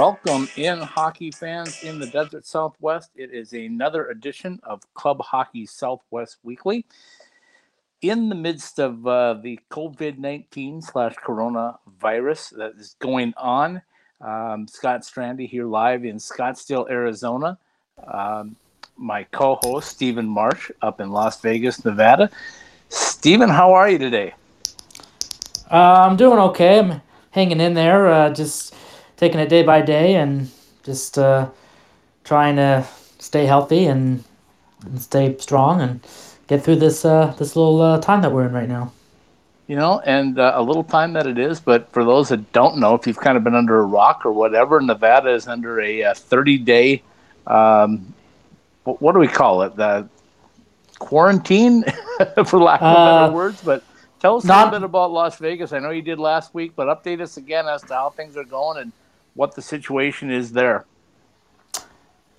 Welcome in, hockey fans in the Desert Southwest. It is another edition of Club Hockey Southwest Weekly. In the midst of uh, the COVID 19 slash coronavirus that is going on, um, Scott Strandy here live in Scottsdale, Arizona. Um, my co host, Stephen Marsh, up in Las Vegas, Nevada. Stephen, how are you today? Uh, I'm doing okay. I'm hanging in there. Uh, just taking it day by day and just uh, trying to stay healthy and, and stay strong and get through this uh, this little uh, time that we're in right now. You know, and uh, a little time that it is, but for those that don't know, if you've kind of been under a rock or whatever, Nevada is under a 30 day, um, what do we call it? The quarantine, for lack of better uh, words. But tell us not, a little bit about Las Vegas. I know you did last week, but update us again as to how things are going and what the situation is there.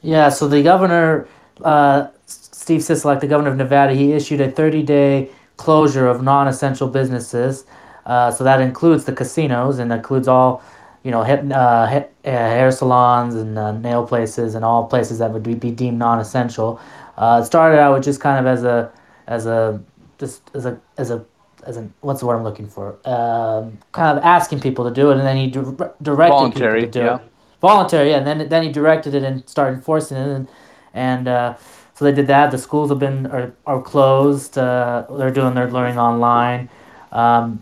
Yeah, so the governor, uh, Steve Sisolak, the governor of Nevada, he issued a 30 day closure of non essential businesses. Uh, so that includes the casinos and includes all, you know, hip, uh, hip, uh, hair salons and uh, nail places and all places that would be deemed non essential. Uh, it started out with just kind of as a, as a, just as a, as a as in what's the word I'm looking for? Um, kind of asking people to do it, and then he di- directed Voluntary, people to do yeah. it. Voluntary, yeah. And then then he directed it and started enforcing it, and and uh, so they did that. The schools have been are, are closed. Uh, they're doing their learning online. Um,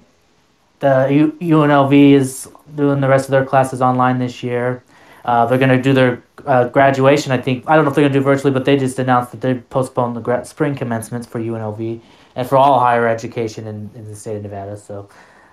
the U- UNLV is doing the rest of their classes online this year. Uh, they're going to do their uh, graduation. I think I don't know if they're going to do virtually, but they just announced that they postponed the gra- spring commencements for UNLV and for all higher education in, in the state of Nevada. So,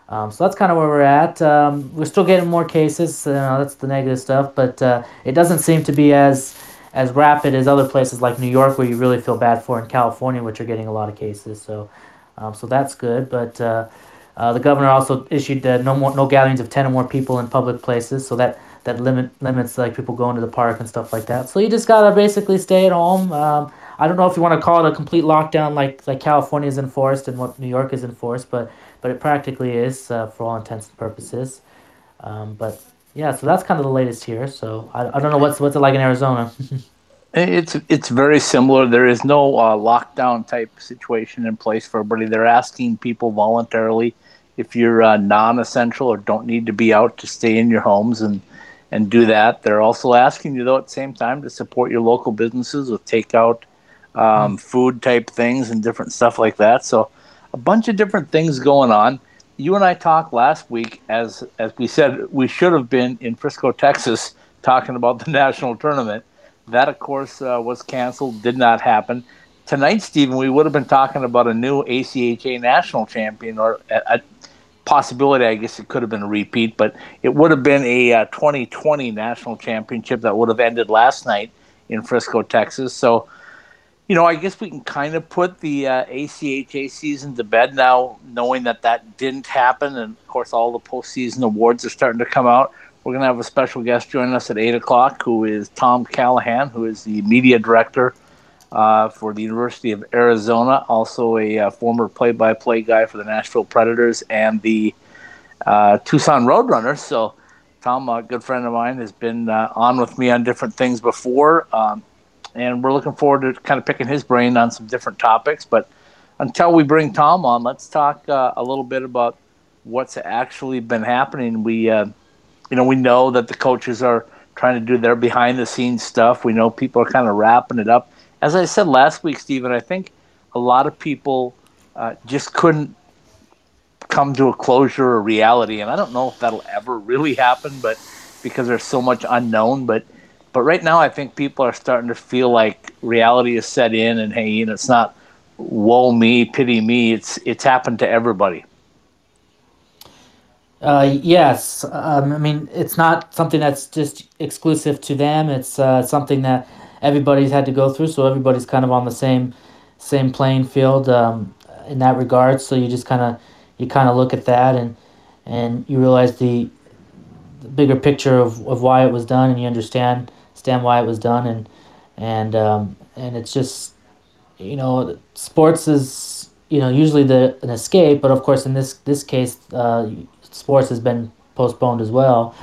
um, so that's kind of where we're at. Um, we're still getting more cases. You know, that's the negative stuff, but uh, it doesn't seem to be as as rapid as other places like New York, where you really feel bad for, in California, which are getting a lot of cases. So, um, so that's good. But uh, uh, the governor also issued no more no gatherings of ten or more people in public places. So that that limit limits like people going to the park and stuff like that. So you just gotta basically stay at home. Um, I don't know if you want to call it a complete lockdown like like California is enforced and what New York is enforced, but but it practically is uh, for all intents and purposes. Um, but yeah, so that's kind of the latest here. So I, I don't know what's what's it like in Arizona. it's it's very similar. There is no uh, lockdown type situation in place for everybody. They're asking people voluntarily if you're uh, non-essential or don't need to be out to stay in your homes and and do that. They're also asking you though at the same time to support your local businesses with takeout um, food type things and different stuff like that. So a bunch of different things going on. You and I talked last week, as as we said, we should have been in Frisco, Texas, talking about the national tournament. That, of course, uh, was canceled. Did not happen tonight, Stephen. We would have been talking about a new ACHA national champion, or a, a possibility. I guess it could have been a repeat, but it would have been a uh, 2020 national championship that would have ended last night in Frisco, Texas. So you know, I guess we can kind of put the uh, ACHA season to bed now, knowing that that didn't happen. And of course, all the postseason awards are starting to come out. We're going to have a special guest joining us at 8 o'clock, who is Tom Callahan, who is the media director uh, for the University of Arizona, also a uh, former play by play guy for the Nashville Predators and the uh, Tucson Roadrunners. So, Tom, a good friend of mine, has been uh, on with me on different things before. Um, and we're looking forward to kind of picking his brain on some different topics. But until we bring Tom on, let's talk uh, a little bit about what's actually been happening. We, uh, you know, we know that the coaches are trying to do their behind the scenes stuff. We know people are kind of wrapping it up. As I said last week, Stephen, I think a lot of people uh, just couldn't come to a closure or reality, and I don't know if that'll ever really happen, but because there's so much unknown, but but right now, I think people are starting to feel like reality is set in, and hey, you know, it's not woe me, pity me. It's it's happened to everybody. Uh, yes, um, I mean it's not something that's just exclusive to them. It's uh, something that everybody's had to go through, so everybody's kind of on the same same playing field um, in that regard. So you just kind of you kind of look at that and and you realize the, the bigger picture of, of why it was done, and you understand understand why it was done, and and um, and it's just you know sports is you know usually the an escape, but of course in this this case uh, sports has been postponed as well.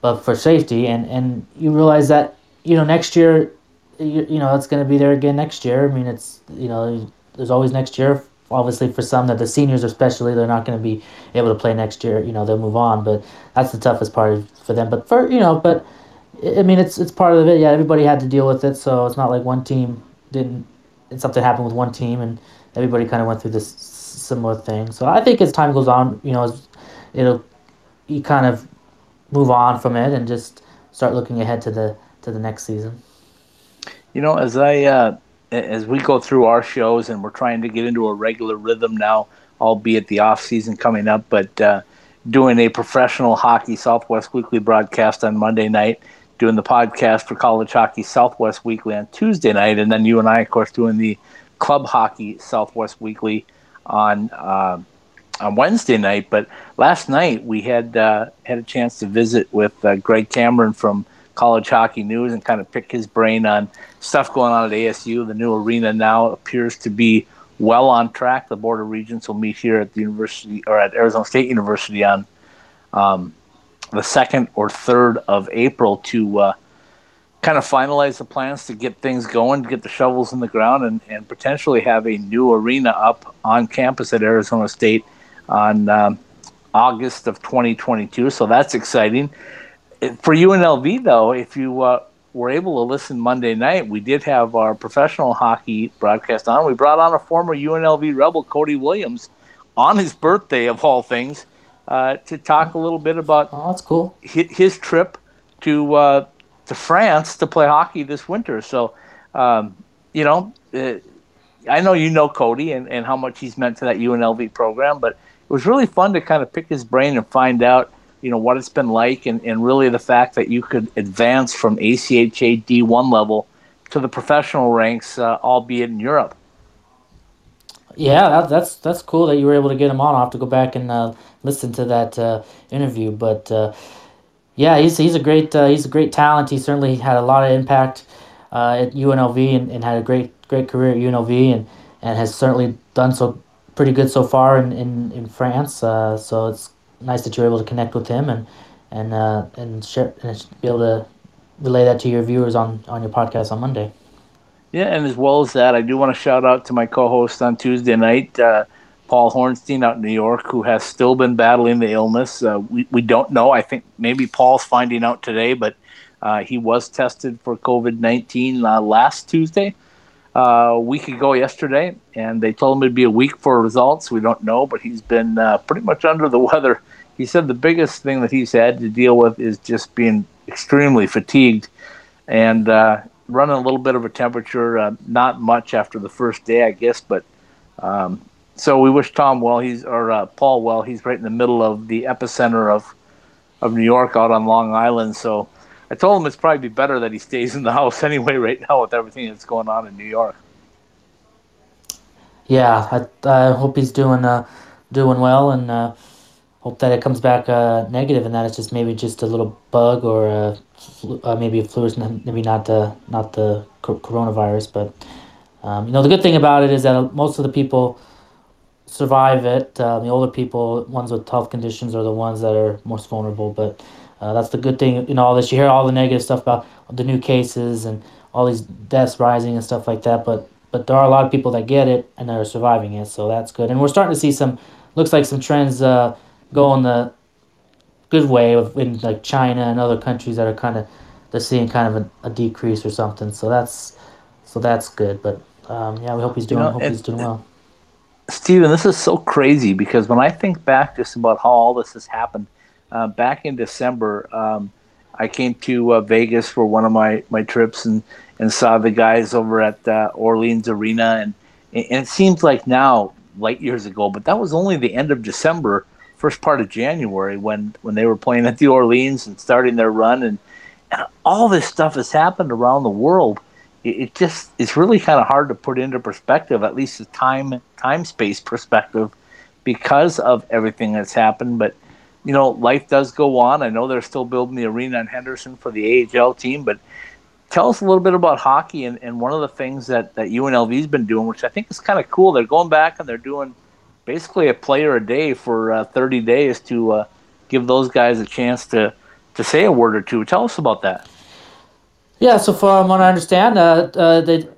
but for safety. And and you realize that you know next year, you, you know it's going to be there again next year. I mean, it's you know there's always next year. Obviously, for some that the seniors especially, they're not going to be able to play next year. You know, they'll move on, but that's the toughest part for them. But for you know, but I mean, it's it's part of it. Yeah, everybody had to deal with it, so it's not like one team didn't. Something happened with one team, and everybody kind of went through this similar thing. So I think as time goes on, you know, it'll you kind of move on from it and just start looking ahead to the to the next season. You know, as I uh, as we go through our shows and we're trying to get into a regular rhythm now, albeit the off season coming up, but uh, doing a professional hockey Southwest Weekly broadcast on Monday night doing the podcast for College Hockey Southwest Weekly on Tuesday night, and then you and I, of course, doing the Club Hockey Southwest Weekly on uh, on Wednesday night. But last night we had uh, had a chance to visit with uh, Greg Cameron from College Hockey News and kind of pick his brain on stuff going on at ASU. The new arena now appears to be well on track. The Board of Regents will meet here at the university or at Arizona State University on um, the second or third of April to uh, kind of finalize the plans to get things going, to get the shovels in the ground, and, and potentially have a new arena up on campus at Arizona State on um, August of 2022. So that's exciting. For UNLV, though, if you uh, were able to listen Monday night, we did have our professional hockey broadcast on. We brought on a former UNLV Rebel, Cody Williams, on his birthday, of all things uh, to talk a little bit about oh, that's cool. his, his trip to uh, to France to play hockey this winter. So, um, you know, uh, I know you know Cody and, and how much he's meant to that UNLV program, but it was really fun to kind of pick his brain and find out, you know, what it's been like and, and really the fact that you could advance from ACHA D1 level to the professional ranks, uh, albeit in Europe. Yeah, that, that's that's cool that you were able to get him on. I'll have to go back and uh, listen to that uh, interview. But uh, yeah, he's he's a great uh, he's a great talent. He certainly had a lot of impact uh, at UNLV and, and had a great great career at UNLV and, and has certainly done so pretty good so far in in, in France. Uh, so it's nice that you're able to connect with him and and and share and be able to relay that to your viewers on on your podcast on Monday. Yeah, and as well as that, I do want to shout out to my co-host on Tuesday night, uh, Paul Hornstein out in New York, who has still been battling the illness. Uh, we we don't know. I think maybe Paul's finding out today, but uh, he was tested for COVID nineteen uh, last Tuesday, uh, a week ago yesterday, and they told him it'd be a week for results. We don't know, but he's been uh, pretty much under the weather. He said the biggest thing that he's had to deal with is just being extremely fatigued, and running a little bit of a temperature, uh, not much after the first day, I guess. But um, so we wish Tom well. He's or uh, Paul well. He's right in the middle of the epicenter of of New York, out on Long Island. So I told him it's probably better that he stays in the house anyway, right now with everything that's going on in New York. Yeah, I, I hope he's doing uh, doing well and uh, hope that it comes back uh, negative and that it's just maybe just a little bug or a uh, maybe a flu is maybe not the not the coronavirus, but um, you know the good thing about it is that most of the people survive it. Uh, the older people, ones with health conditions, are the ones that are most vulnerable. But uh, that's the good thing in all this. You hear all the negative stuff about the new cases and all these deaths rising and stuff like that. But but there are a lot of people that get it and that are surviving it, so that's good. And we're starting to see some looks like some trends go in the good way of in like China and other countries that are kind of they're seeing kind of a, a decrease or something. So that's so that's good. But um, yeah, we hope he's doing. You know, hope he's doing well. Steven, this is so crazy because when I think back just about how all this has happened, uh, back in December, um, I came to uh, Vegas for one of my, my trips and, and saw the guys over at uh, Orleans Arena. And, and it seems like now, light years ago, but that was only the end of December first part of January when when they were playing at the Orleans and starting their run, and, and all this stuff has happened around the world. It, it just it's really kind of hard to put into perspective, at least the time time space perspective, because of everything that's happened. But you know, life does go on. I know they're still building the arena in Henderson for the AHL team, but tell us a little bit about hockey and, and one of the things that, that UNLV's been doing, which I think is kind of cool. They're going back and they're doing basically a player a day for uh, 30 days to uh, give those guys a chance to to say a word or two. Tell us about that. Yeah, so from what I understand, uh, uh, the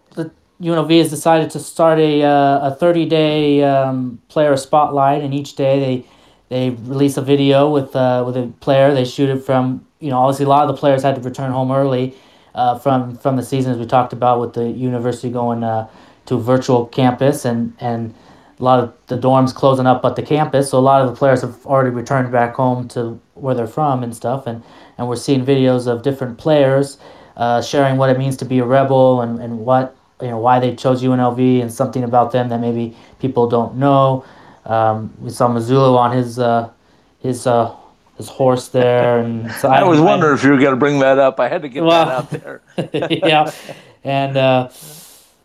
UNLV has decided to start a, uh, a 30 day um, player spotlight, and each day they they release a video with uh, with a player. They shoot it from you know obviously a lot of the players had to return home early uh, from from the season as we talked about with the university going uh, to virtual campus and and a lot of the dorms closing up but the campus. So a lot of the players have already returned back home to where they're from and stuff. And and we're seeing videos of different players uh, sharing what it means to be a rebel and, and what you know why they chose UNLV and something about them that maybe people don't know. Um, we saw Mazzulla on his uh, his uh, his horse there, and so I, I was wondering if you were going to bring that up. I had to get well, that out there. yeah, and uh,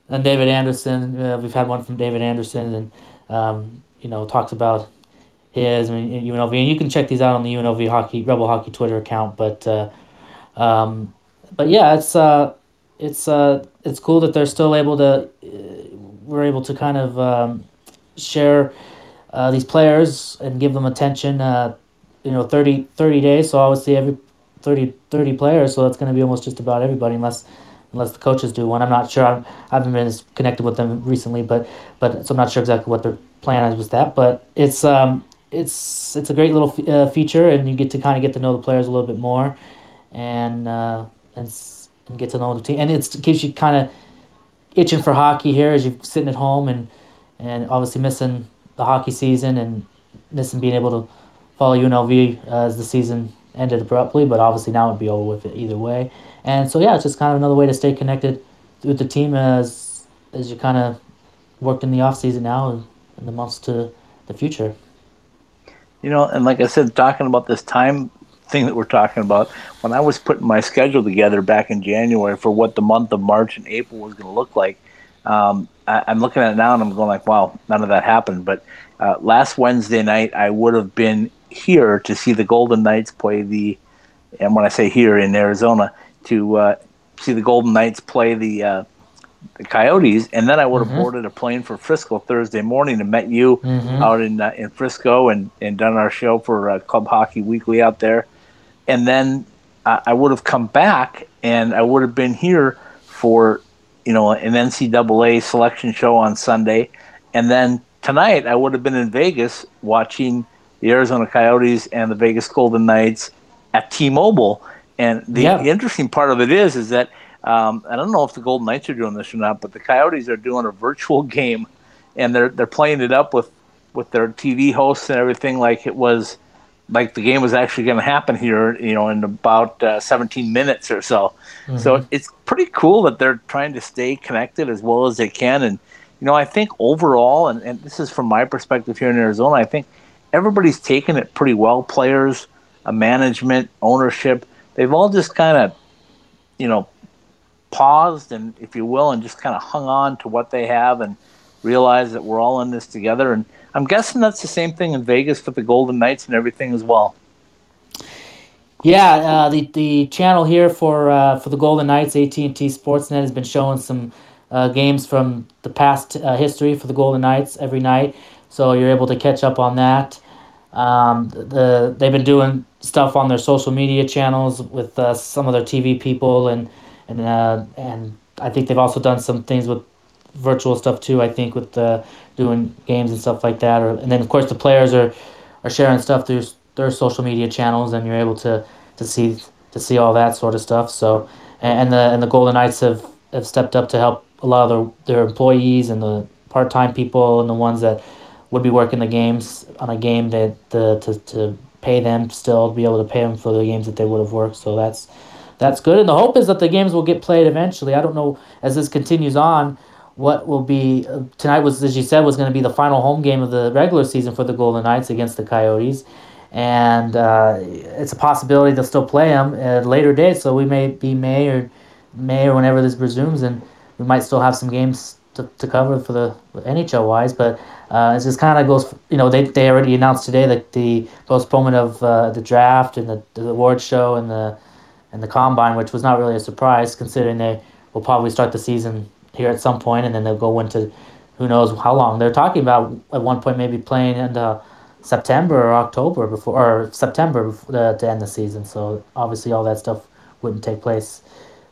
and David Anderson, uh, we've had one from David Anderson, and um, you know talks about his I mean, UNLV, and you can check these out on the UNLV hockey Rebel Hockey Twitter account. But uh, um, but yeah, it's uh, it's uh, it's cool that they're still able to uh, we're able to kind of um, share uh, these players and give them attention. Uh, you know, 30, 30 days. So obviously every 30, 30 players. So that's going to be almost just about everybody, unless unless the coaches do one. I'm not sure. I'm, I haven't been as connected with them recently, but but so I'm not sure exactly what their plan is with that. But it's um it's it's a great little uh, feature, and you get to kind of get to know the players a little bit more, and uh, and, and get to know the team, and it gives you kind of itching for hockey here as you're sitting at home and and obviously missing the hockey season and missing being able to follow UNLV uh, as the season ended abruptly, but obviously now it'd be over with it either way. And so yeah, it's just kind of another way to stay connected with the team as as you kind of worked in the off season now and the months to the future. You know, and like I said, talking about this time thing that we're talking about, when I was putting my schedule together back in January for what the month of March and April was going to look like, um, I, am looking at it now and I'm going like, wow, none of that happened. But uh, last Wednesday night, I would have been here to see the Golden Knights play the, and when I say here in Arizona, to uh, see the Golden Knights play the uh, the Coyotes, and then I would have mm-hmm. boarded a plane for Frisco Thursday morning and met you mm-hmm. out in uh, in Frisco and, and done our show for uh, Club Hockey Weekly out there, and then I would have come back and I would have been here for you know an NCAA selection show on Sunday, and then tonight I would have been in Vegas watching the Arizona Coyotes and the Vegas Golden Knights at T-Mobile. And the, yeah. the interesting part of it is, is that um, I don't know if the Golden Knights are doing this or not, but the Coyotes are doing a virtual game, and they're they're playing it up with with their TV hosts and everything like it was like the game was actually going to happen here, you know, in about uh, 17 minutes or so. Mm-hmm. So it's pretty cool that they're trying to stay connected as well as they can. And you know, I think overall, and, and this is from my perspective here in Arizona, I think everybody's taken it pretty well. Players, a management, ownership, they've all just kind of, you know, paused and, if you will, and just kind of hung on to what they have and realized that we're all in this together. And I'm guessing that's the same thing in Vegas for the Golden Knights and everything as well. Yeah, uh, the the channel here for uh, for the Golden Knights, AT and T Sportsnet, has been showing some uh, games from the past uh, history for the Golden Knights every night so you're able to catch up on that. Um, the they've been doing stuff on their social media channels with uh, some of their TV people and and uh, and I think they've also done some things with virtual stuff too. I think with uh, doing games and stuff like that. Or, and then of course the players are are sharing stuff through their social media channels, and you're able to to see to see all that sort of stuff. So and the and the Golden Knights have have stepped up to help a lot of their, their employees and the part time people and the ones that would be working the games on a game that the to, to pay them still be able to pay them for the games that they would have worked. So that's that's good. And the hope is that the games will get played eventually. I don't know as this continues on what will be uh, tonight was as you said was going to be the final home game of the regular season for the Golden Knights against the Coyotes. And uh, it's a possibility they'll still play them at a later date. So we may be May or May or whenever this resumes, and we might still have some games to, to cover for the NHL wise. But uh, it just kind of goes, you know, they, they already announced today that the postponement of uh, the draft and the, the award show and the and the combine, which was not really a surprise considering they will probably start the season here at some point and then they'll go into who knows how long. They're talking about at one point maybe playing into September or October before, or September before, uh, to end the season. So obviously, all that stuff wouldn't take place.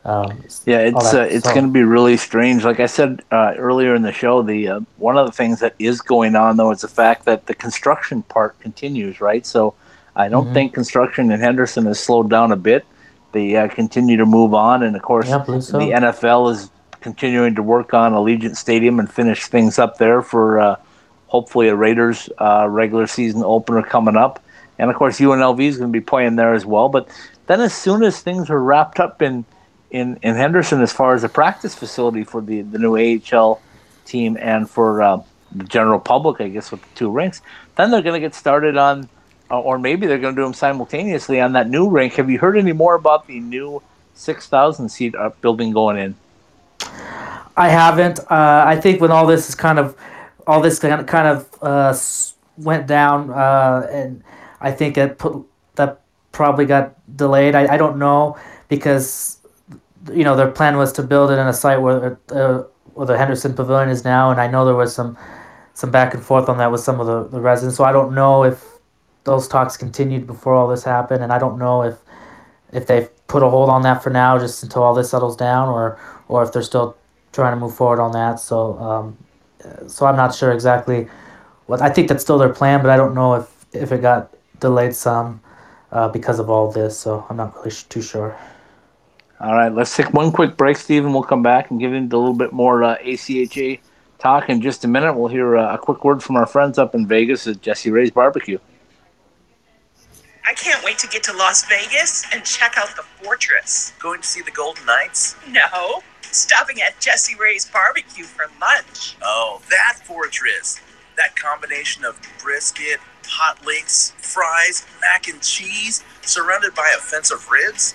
Um, yeah, it's uh, it's going to be really strange. Like I said uh, earlier in the show, the uh, one of the things that is going on though is the fact that the construction part continues, right? So I don't mm-hmm. think construction in Henderson has slowed down a bit. They uh, continue to move on, and of course, yeah, so. the NFL is continuing to work on Allegiant Stadium and finish things up there for uh, hopefully a Raiders uh, regular season opener coming up. And of course, UNLV is going to be playing there as well. But then, as soon as things are wrapped up in in, in Henderson, as far as the practice facility for the, the new AHL team and for uh, the general public, I guess, with the two rinks, then they're going to get started on, uh, or maybe they're going to do them simultaneously on that new rink. Have you heard any more about the new 6,000 seat uh, building going in? I haven't. Uh, I think when all this is kind of all this kind of, kind of uh, went down, uh, and I think it put, that probably got delayed. I, I don't know because you know their plan was to build it in a site where uh, where the Henderson Pavilion is now, and I know there was some some back and forth on that with some of the, the residents. So I don't know if those talks continued before all this happened, and I don't know if if they've put a hold on that for now, just until all this settles down, or or if they're still trying to move forward on that. So um, so I'm not sure exactly what I think that's still their plan, but I don't know if if it got delayed some uh, because of all this. So I'm not really sh- too sure. All right, let's take one quick break, Stephen. We'll come back and give into a little bit more uh, ACHA talk in just a minute. We'll hear uh, a quick word from our friends up in Vegas at Jessie Rae's Barbecue. I can't wait to get to Las Vegas and check out the fortress. Going to see the Golden Knights? No, stopping at Jessie Rae's barbecue for lunch. Oh, that fortress. That combination of brisket, hot links, fries, mac and cheese, surrounded by a fence of ribs.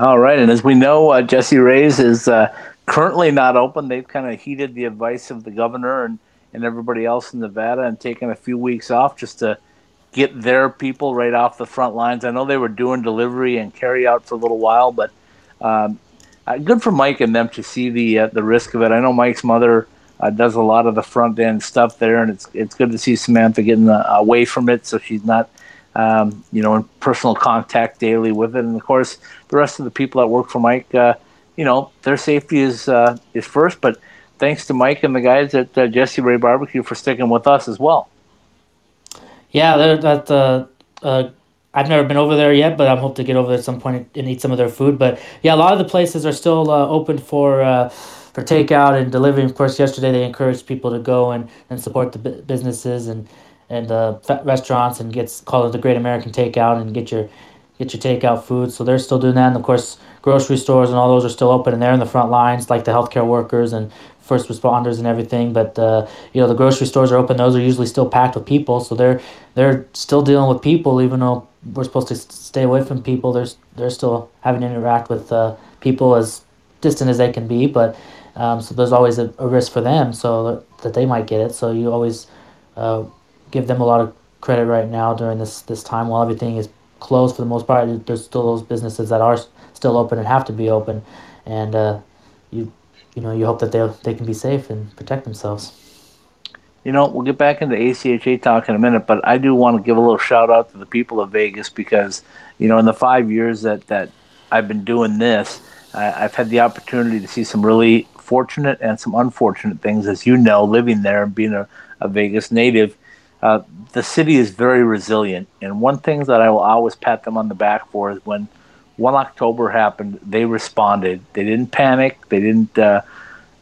All right, and as we know, uh, Jessie Rae's is uh, currently not open. They've kind of heeded the advice of the governor and, and everybody else in Nevada and taken a few weeks off just to get their people right off the front lines. I know they were doing delivery and carry out for a little while, but um, uh, good for Mike and them to see the uh, the risk of it. I know Mike's mother uh, does a lot of the front end stuff there, and it's it's good to see Samantha getting uh, away from it, so she's not um, you know in personal contact daily with it. And of course, the rest of the people that work for Mike, uh, you know, their safety is uh, is first. But thanks to Mike and the guys at Jessie Rae Barbecue for sticking with us as well. Yeah, that uh, uh, I've never been over there yet, but I'm hope to get over there at some point and eat some of their food. But yeah, a lot of the places are still uh, open for uh, for takeout and delivery. Of course, yesterday they encouraged people to go and, and support the businesses and and uh, restaurants and get call it the Great American Takeout and get your get your takeout food. So they're still doing that, and of course, grocery stores and all those are still open, and they're in the front lines, like the healthcare workers and first responders and everything. But uh, you know, the grocery stores are open; those are usually still packed with people, so they're they're still dealing with people, even though we're supposed to stay away from people. They're they're still having to interact with uh, people as distant as they can be, but. Um, so there's always a, a, risk for them, so that, that they might get it. So you always uh, give them a lot of credit right now during this this time while everything is closed for the most part. There's still those businesses that are still open and have to be open, and uh, you you know you hope that they they can be safe and protect themselves. You know, we'll get back into ACHA talk in a minute, but I do want to give a little shout out to the people of Vegas because you know in the five years that that I've been doing this, I, I've had the opportunity to see some really fortunate and some unfortunate things, as you know, living there and being a, a Vegas native. Uh, the city is very resilient, and one thing that I will always pat them on the back for is when one October happened, they responded. They didn't panic. They didn't uh,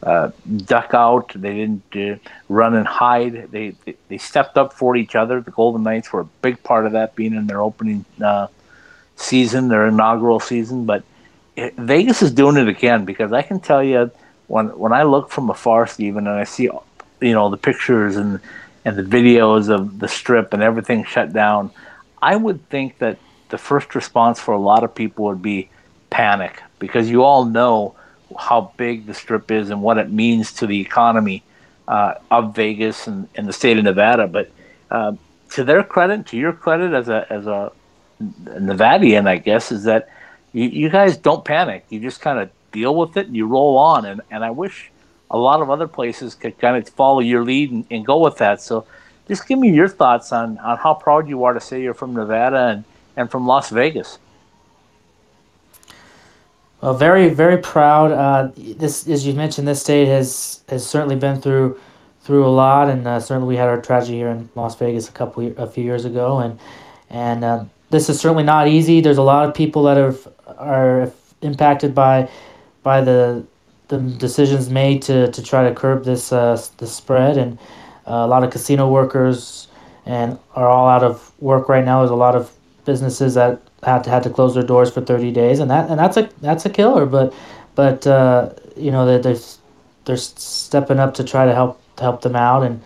uh, duck out. They didn't uh, run and hide. They, they, they stepped up for each other. The Golden Knights were a big part of that, being in their opening uh, season, their inaugural season. But it, Vegas is doing it again because I can tell you when when I look from afar, Stephen, and I see you know the pictures and and the videos of the strip and everything shut down. I would think that the first response for a lot of people would be panic because you all know how big the strip is and what it means to the economy uh, of Vegas and, and, the state of Nevada. But uh, to their credit, to your credit as a as a Nevadian, I guess, is that you, you guys don't panic. You just kind of deal with it and you roll on. And, and I wish a lot of other places could kind of follow your lead and, and go with that. So just give me your thoughts on, on how proud you are to say you're from Nevada and, and from Las Vegas. Well, very, very proud. Uh, this, as you mentioned, this state has has certainly been through through a lot, and uh, certainly we had our tragedy here in Las Vegas a couple a few years ago, and and uh, this is certainly not easy. There's a lot of people that are are impacted by by the the decisions made to, to try to curb this uh, the spread, and uh, a lot of casino workers and are all out of work right now. There's a lot of businesses that had to had to close their doors for 30 days, and that and that's a that's a killer. But but uh, you know they're, they're they're stepping up to try to help to help them out, and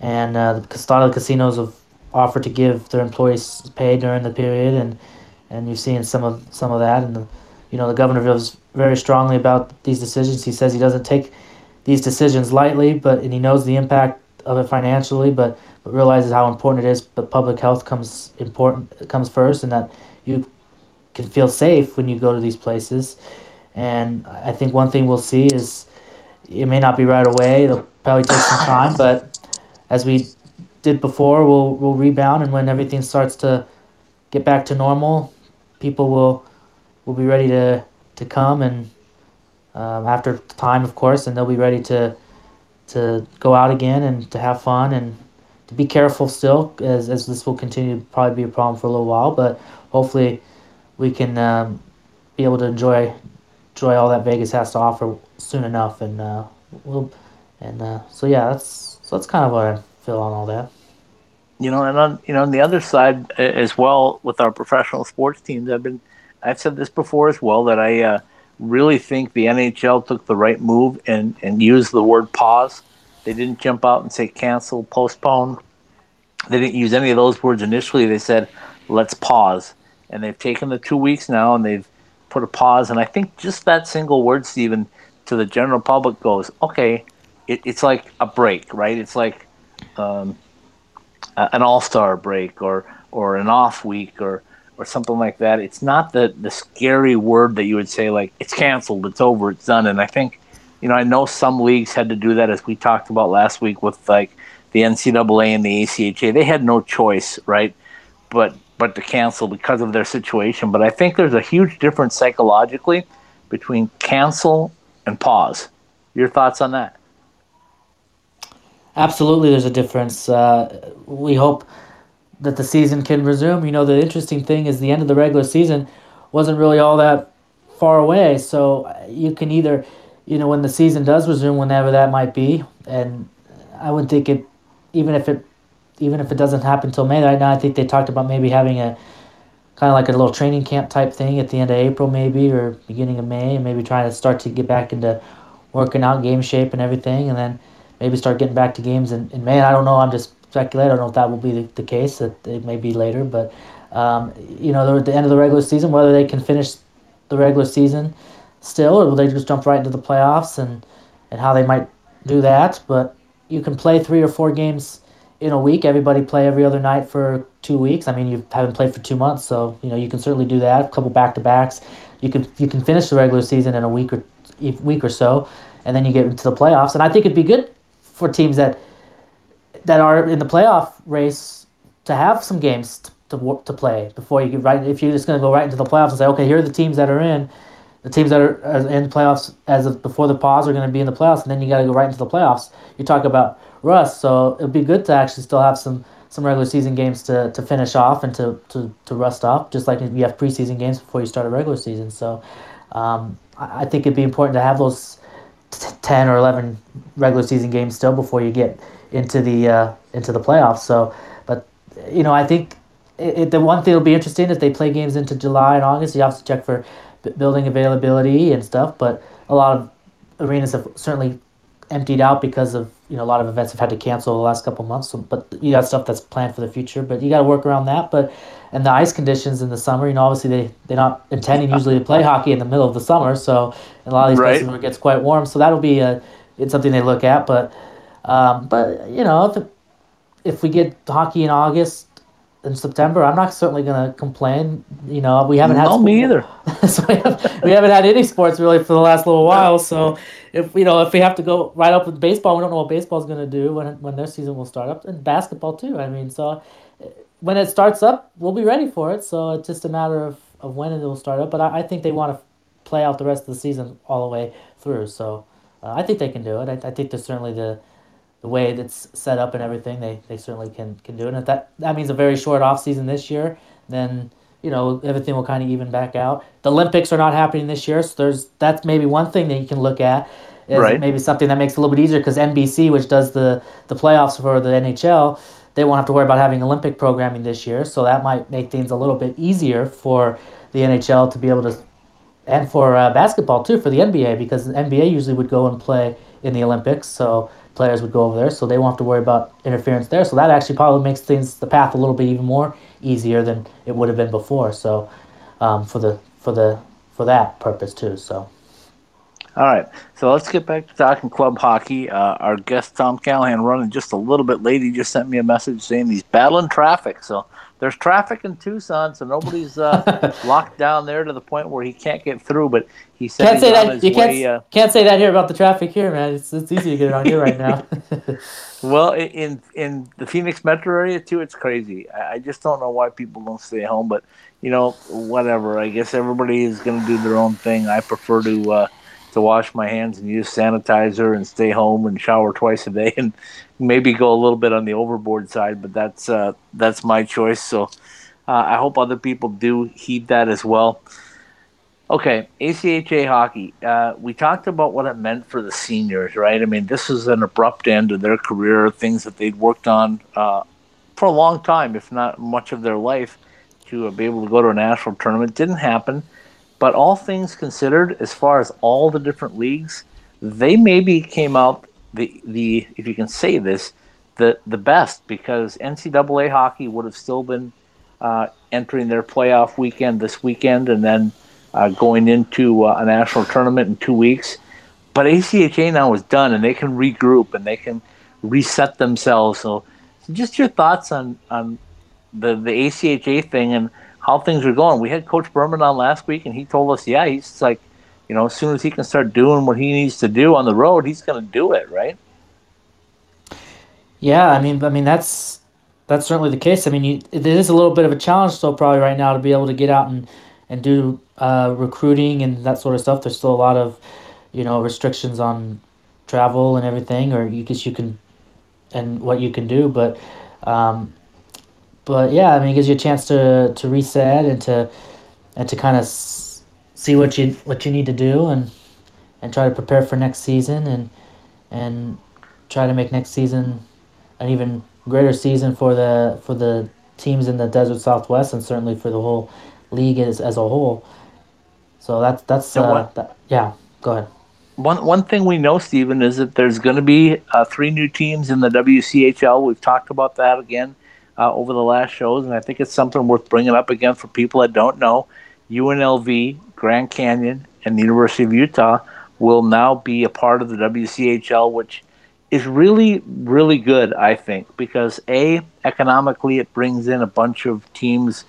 and uh, a lot of the casinos have offered to give their employees pay during the period, and and you've seen some of some of that, and the, you know the governor feels very strongly about these decisions. He says he doesn't take these decisions lightly, but and he knows the impact of it financially, but but realizes how important it is. But public health comes important comes first, and that you can feel safe when you go to these places. And I think one thing we'll see is it may not be right away. It'll probably take some time, but as we did before, we'll we'll rebound, and when everything starts to get back to normal, people will will be ready to to come and um, after time, of course, and they'll be ready to to go out again and to have fun and to be careful still, as as this will continue to probably be a problem for a little while, but hopefully we can um, be able to enjoy enjoy all that Vegas has to offer soon enough, and uh, we'll and uh, so yeah, that's so that's kind of what I feel on all that. You know, and on you know on the other side as well with our professional sports teams, I've been I've said this before as well that I uh, really think the NHL took the right move and and used the word pause. They didn't jump out and say cancel, postpone. They didn't use any of those words initially. They said let's pause, and they've taken the two weeks now and they've put a pause. And I think just that single word, Stephen, to the general public goes okay. It, it's like a break, right? It's like um, an all star break or or an off week or or something like that. It's not the the scary word that you would say like it's canceled, it's over, it's done. And I think, you know, I know some leagues had to do that as we talked about last week with like the NCAA and the ACHA. They had no choice, right? But but to cancel because of their situation. But I think there's a huge difference psychologically between cancel and pause. Your thoughts on that? Absolutely, there's a difference. Uh, we hope that the season can resume. You know, the interesting thing is the end of the regular season wasn't really all that far away. So uh, you can either, you know, when the season does resume, whenever that might be, and I would think it, even if it, even if it doesn't happen until May. Right now, I think they talked about maybe having a kind of like a little training camp type thing at the end of April, maybe or beginning of May, and maybe trying to start to get back into working out, game shape, and everything, and then maybe start getting back to games in, in May. I don't know. I'm just speculating. I don't know if that will be the, the case. That it may be later, but um, you know, at the end of the regular season. Whether they can finish the regular season still, or will they just jump right into the playoffs and and how they might do that. But you can play three or four games in a week. Everybody play every other night for two weeks. I mean, you haven't played for two months, so you know you can certainly do that. A couple back to backs. You can you can finish the regular season in a week or week or so, and then you get into the playoffs. And I think it'd be good for teams that that are in the playoff race to have some games to, to play before you get right. If you're just going to go right into the playoffs and say, okay, here are the teams that are in, the teams that are in the playoffs as of before the pause are going to be in the playoffs, and then you got to go right into the playoffs. You talk about rust, so it'd be good to actually still have some some regular season games to, to finish off and to, to, to rust off, just like you have preseason games before you start a regular season. So um, I, I think it'd be important to have those 10 or 11 regular season games still before you get into the uh, into the playoffs. So, but you know, I think it, it, the one thing that'll be interesting is they play games into July and August. You have to check for building availability and stuff. But a lot of arenas have certainly emptied out because of you know a lot of events have had to cancel the last couple months. So, but you got stuff that's planned for the future. But you got to work around that. But and the ice conditions in the summer, you know, obviously they they're not intending usually to play hockey in the middle of the summer. So in a lot of these Right. places where it gets quite warm, so that'll be a it's something they look at. But um, but you know if it, if we get hockey in August and September, I'm not certainly gonna complain. You know, we haven't had No, me either. so we, have, we haven't had any sports really for the last little while. So if you know if we have to go right up with baseball, we don't know what baseball's going to do when when their season will start up, and basketball too. I mean, so uh, when it starts up, we'll be ready for it. So it's just a matter of, of when it will start up. But I, I think they want to play out the rest of the season all the way through. So uh, I think they can do it. I, I think there's certainly the the way that's set up and everything, they, they certainly can, can do it. And if that that means a very short off season this year, then you know everything will kind of even back out. The Olympics are not happening this year, so there's that's maybe one thing that you can look at. Is Right. Maybe something that makes it a little bit easier because NBC, which does the the playoffs for the NHL, they won't have to worry about having Olympic programming this year, so that might make things a little bit easier for the NHL to be able to and for uh, basketball too for the NBA because the NBA usually would go and play in the Olympics, so players would go over there, so they won't have to worry about interference there. So that actually probably makes things the path a little bit even more easier than it would have been before. So um, for the for the for that purpose too. So All right, so let's get back to talking club hockey. Uh, our guest Tom Callahan running just a little bit late. He just sent me a message saying he's battling traffic. So there's traffic in Tucson, so nobody's uh, locked down there to the point where he can't get through. But he said can't he's say on that his you can't uh, can't say that here about the traffic here, man. It's it's easy to get around here right now. Well, in in the Phoenix metro area too, it's crazy. I, I just don't know why people don't stay home, but you know, whatever. I guess everybody is going to do their own thing. I prefer to uh, to wash my hands and use sanitizer and stay home and shower twice a day, and maybe go a little bit on the overboard side. But that's uh, that's my choice. So uh, I hope other people do heed that as well. Okay, ACHA hockey. Uh, we talked about what it meant for the seniors, right? I mean, this is an abrupt end to their career, things that they'd worked on uh, for a long time, if not much of their life, to be able to go to a national tournament. Didn't happen. But all things considered, as far as all the different leagues, they maybe came out the the if you can say this, the the best because NCAA hockey would have still been uh, entering their playoff weekend this weekend, and then uh, going into uh, a national tournament in two weeks. But ACHA now is done, and they can regroup and they can reset themselves. So, so just your thoughts on on the the ACHA thing and how things are going. We had Coach Berman on last week, and he told us, yeah, he's like, you know, as soon as he can start doing what he needs to do on the road, he's going to do it, right? Yeah, I mean, I mean that's that's certainly the case. I mean, you, it is a little bit of a challenge still probably right now to be able to get out and and do uh, recruiting and that sort of stuff. There's still a lot of you know restrictions on travel and everything, or you guess you can and what you can do, but um, but yeah, I mean, it gives you a chance to to reset and to and to kind of see what you what you need to do and and try to prepare for next season and and try to make next season an even greater season for the for the teams in the desert southwest and certainly for the whole league as, as a whole so that's that's uh, that, yeah go ahead One one thing we know, Stephen, is that there's going to be uh, three new teams in the WCHL. We've talked about that again uh, over the last shows, and I think it's something worth bringing up again for people that don't know. UNLV, Grand Canyon, and the University of Utah will now be a part of the WCHL, which is really, really good, I think, because A, economically, it brings in a bunch of teams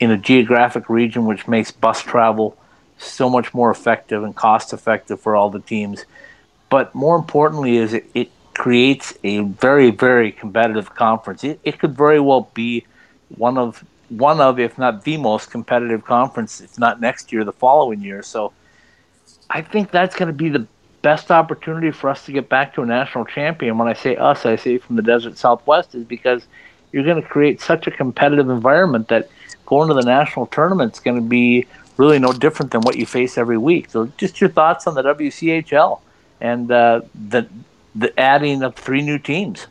in a geographic region, which makes bus travel so much more effective and cost effective for all the teams. But more importantly, is it, it creates a very, very competitive conference. It, it could very well be one of one of, if not the most competitive conference, if not next year, the following year. So I think that's going to be the best opportunity for us to get back to a national champion. When I say us, I say from the desert southwest, is because you're going to create such a competitive environment that going to the national tournament is going to be really no different than what you face every week. So, just your thoughts on the WCHL and uh, the the adding of three new teams.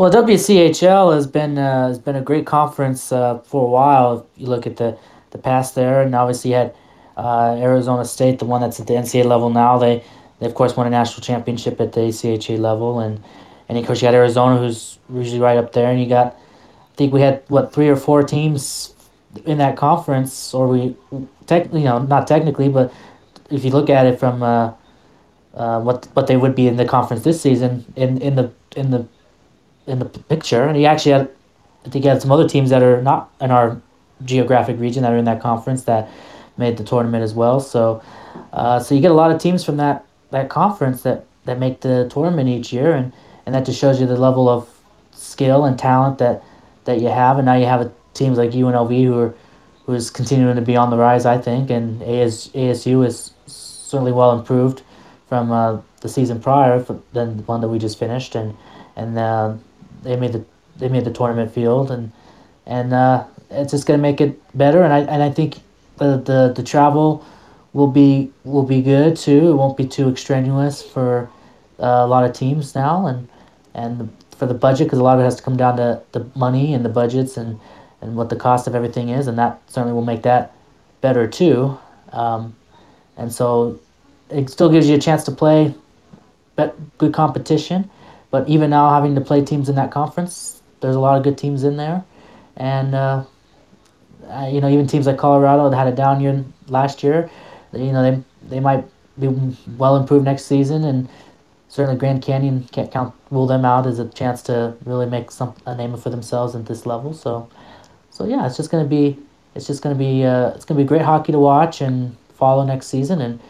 Well, WCHL has been uh, has been a great conference uh, for a while. If you look at the the past there, and obviously you had uh, Arizona State, the one that's at the NCAA level now. They They of course won a national championship at the ACHA level, and and of course you had Arizona, who's usually right up there, and you got I think we had what three or four teams in that conference, or we technically, you know, not technically, but if you look at it from uh, uh, what what they would be in the conference this season in in the in the in the picture, and he actually had I think he had some other teams that are not in our geographic region that are in that conference that made the tournament as well. So, uh, so you get a lot of teams from that that conference that that make the tournament each year, and and that just shows you the level of skill and talent that that you have. And now you have teams like UNLV who are who is continuing to be on the rise, I think, and AS, ASU is certainly well improved from uh, the season prior than the one that we just finished, and and uh, they made the they made the tournament field, and and uh, it's just gonna make it better. And I and I think the the, the travel will be will be good too. It won't be too extraneous for uh, a lot of teams now, and and for the budget because a lot of it has to come down to the money and the budgets and and what the cost of everything is, and that certainly will make that better too. Um, and so it still gives you a chance to play but good competition. But even now, having to play teams in that conference, there's a lot of good teams in there, and uh, you know even teams like Colorado that had a down year last year, you know they they might be well improved next season, and certainly Grand Canyon can't count rule them out as a chance to really make some a name for themselves at this level. So, so yeah, it's just gonna be it's just gonna be uh, it's gonna be great hockey to watch and follow next season. And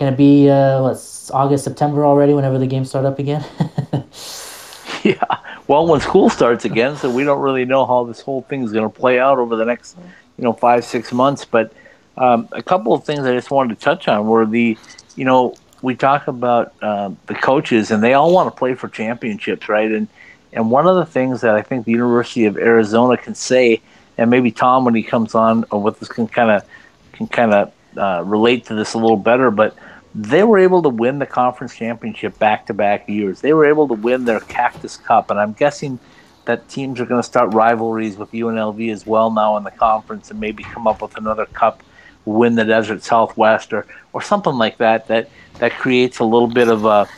can it be uh, what's August September already? Whenever the games start up again. yeah. Well, when school starts again, so we don't really know how this whole thing is going to play out over the next, you know, five six months. But um, a couple of things I just wanted to touch on were the, you know, we talk about uh, the coaches, and they all want to play for championships, right? And and one of the things that I think the University of Arizona can say, and maybe Tom, when he comes on or with this, can kind of can kind of uh, relate to this a little better, but they were able to win the conference championship back to back years. They were able to win their Cactus Cup, and I'm guessing that teams are going to start rivalries with UNLV as well now in the conference, and maybe come up with another cup, win the Desert Southwest, or or something like that. That that creates a little bit of a,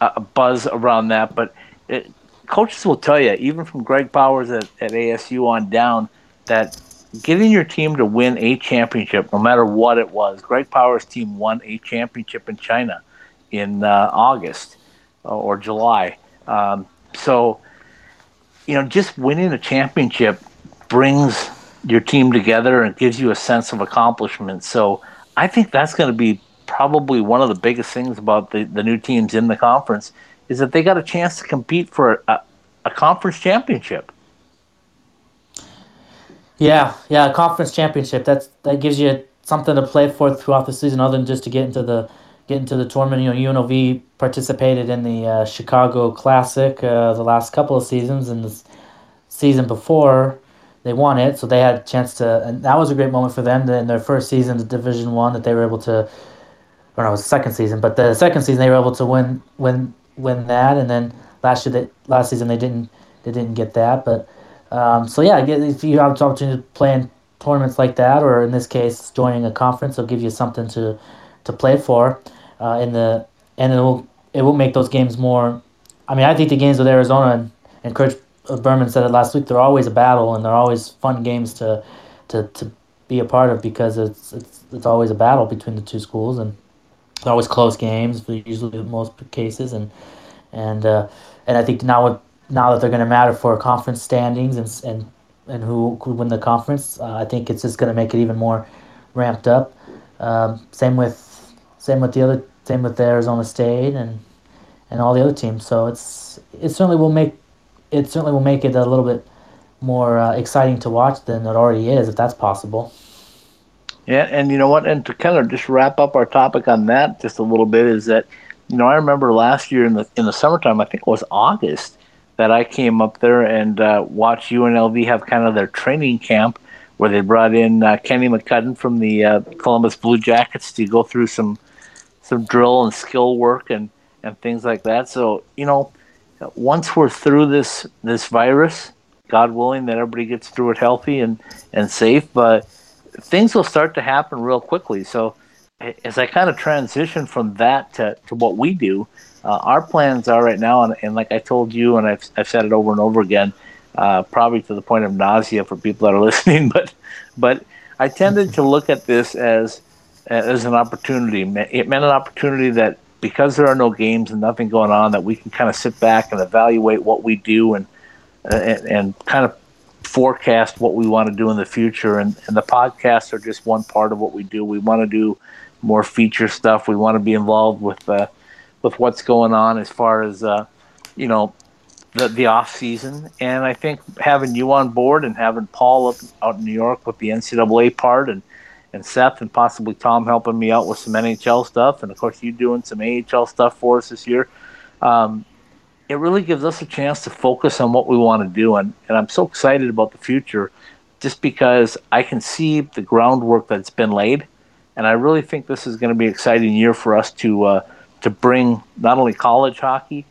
a buzz around that. But it, coaches will tell you, even from Greg Powers at, at ASU on down, that getting your team to win a championship, no matter what it was. Greg Powers' team won a championship in China in uh, August uh, or July. Um, so, you know, just winning a championship brings your team together and gives you a sense of accomplishment. So, I think that's going to be probably one of the biggest things about the, the new teams in the conference is that they got a chance to compete for a, a conference championship. Yeah, yeah, conference championship. That's that gives you something to play for throughout the season, other than just to get into the get into the tournament. You know, UNLV participated in the uh, Chicago Classic uh, the last couple of seasons, and the season before they won it, so they had a chance to, and that was a great moment for them in their first season of Division One that they were able to, or no, it was the second season, but the second season they were able to win win win that, and then last year they, last season they didn't they didn't get that, but um, so yeah, if you have the opportunity to play in tournaments like that, or in this case, joining a conference, will give you something to to play for. Uh, in the and it will it will make those games more. I mean, I think the games with Arizona and, and Coach Berman said it last week. They're always a battle, and they're always fun games to to, to be a part of because it's it's it's always a battle between the two schools, and they're always close games, usually in most cases, and and uh, and I think now with now that they're going to matter for conference standings and and and who could win the conference. Uh, I think it's just going to make it even more ramped up. Um, same with same with the other same with Arizona State and and all the other teams. So it's it certainly will make it certainly will make it a little bit more uh, exciting to watch than it already is, if that's possible. Yeah, and you know what? And to kind of just wrap up our topic on that just a little bit is that you know I remember last year in the in the summertime, I think it was August that I came up there and uh, watched UNLV have kind of their training camp where they brought in uh, Kenny McCudden from the uh, Columbus Blue Jackets to go through some some drill and skill work and, and things like that. So you know, once we're through this this virus, God willing that everybody gets through it healthy and and safe, but things will start to happen real quickly. So as I kind of transition from that to, to what we do, uh, our plans are right now, and, and, like I told you, and I've, I've said it over and over again, uh, probably to the point of nausea for people that are listening, but but I tended to look at this as as an opportunity. It meant an opportunity that because there are no games and nothing going on, that we can kind of sit back and evaluate what we do and and, and kind of forecast what we want to do in the future. And, and the podcasts are just one part of what we do. We want to do more feature stuff. We want to be involved with uh, with what's going on as far as uh, you know the the off season. And I think having you on board and having Paul up, out in New York with the NCAA part and and Seth and possibly Tom helping me out with some NHL stuff, and of course you doing some AHL stuff for us this year. Um, it really gives us a chance to focus on what we want to do, and, and I'm so excited about the future, just because I can see the groundwork that's been laid and I really think this is going to be an exciting year for us to uh, to bring not only college hockey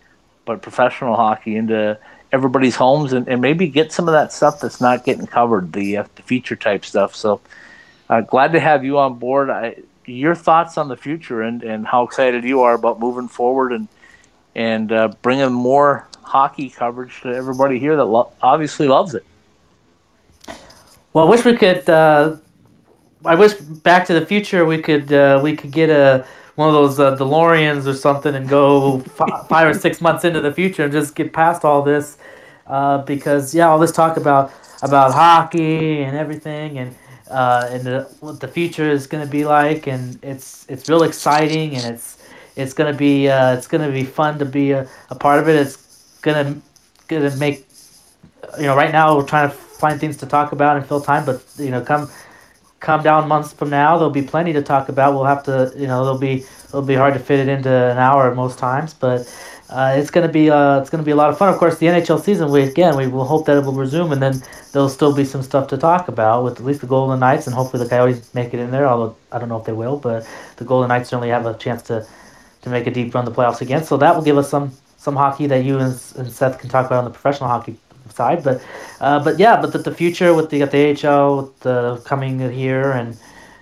but professional hockey into everybody's homes and, and maybe get some of that stuff that's not getting covered the, uh, the feature type stuff. So uh, glad to have you on board. I, your thoughts on the future and, and how excited you are about moving forward and and uh, bringing more hockey coverage to everybody here that lo- obviously loves it. Well, I wish we could uh, I wish Back to the Future we could uh, we could get a one of those uh, DeLoreans or something and go f- five or six months into the future and just get past all this uh, because yeah all this talk about about hockey and everything and uh, and the, what the future is going to be like and it's it's real exciting and it's it's going to be uh, it's going to be fun to be a, a part of it. It's going to going to make you know right now we're trying to find things to talk about and fill time but you know come come down months from now, there'll be plenty to talk about. We'll have to, you know, it'll be it'll be hard to fit it into an hour most times, but uh, it's gonna be uh, it's gonna be a lot of fun. Of course, the NHL season, we again we will hope that it will resume, and then there'll still be some stuff to talk about with at least the Golden Knights, and hopefully the Coyotes make it in there. Although I don't know if they will, but the Golden Knights certainly have a chance to to make a deep run the playoffs again. So that will give us some some hockey that you and, and Seth can talk about on the professional hockey side. But uh, but yeah, but the, the future with the, the AHL the coming here and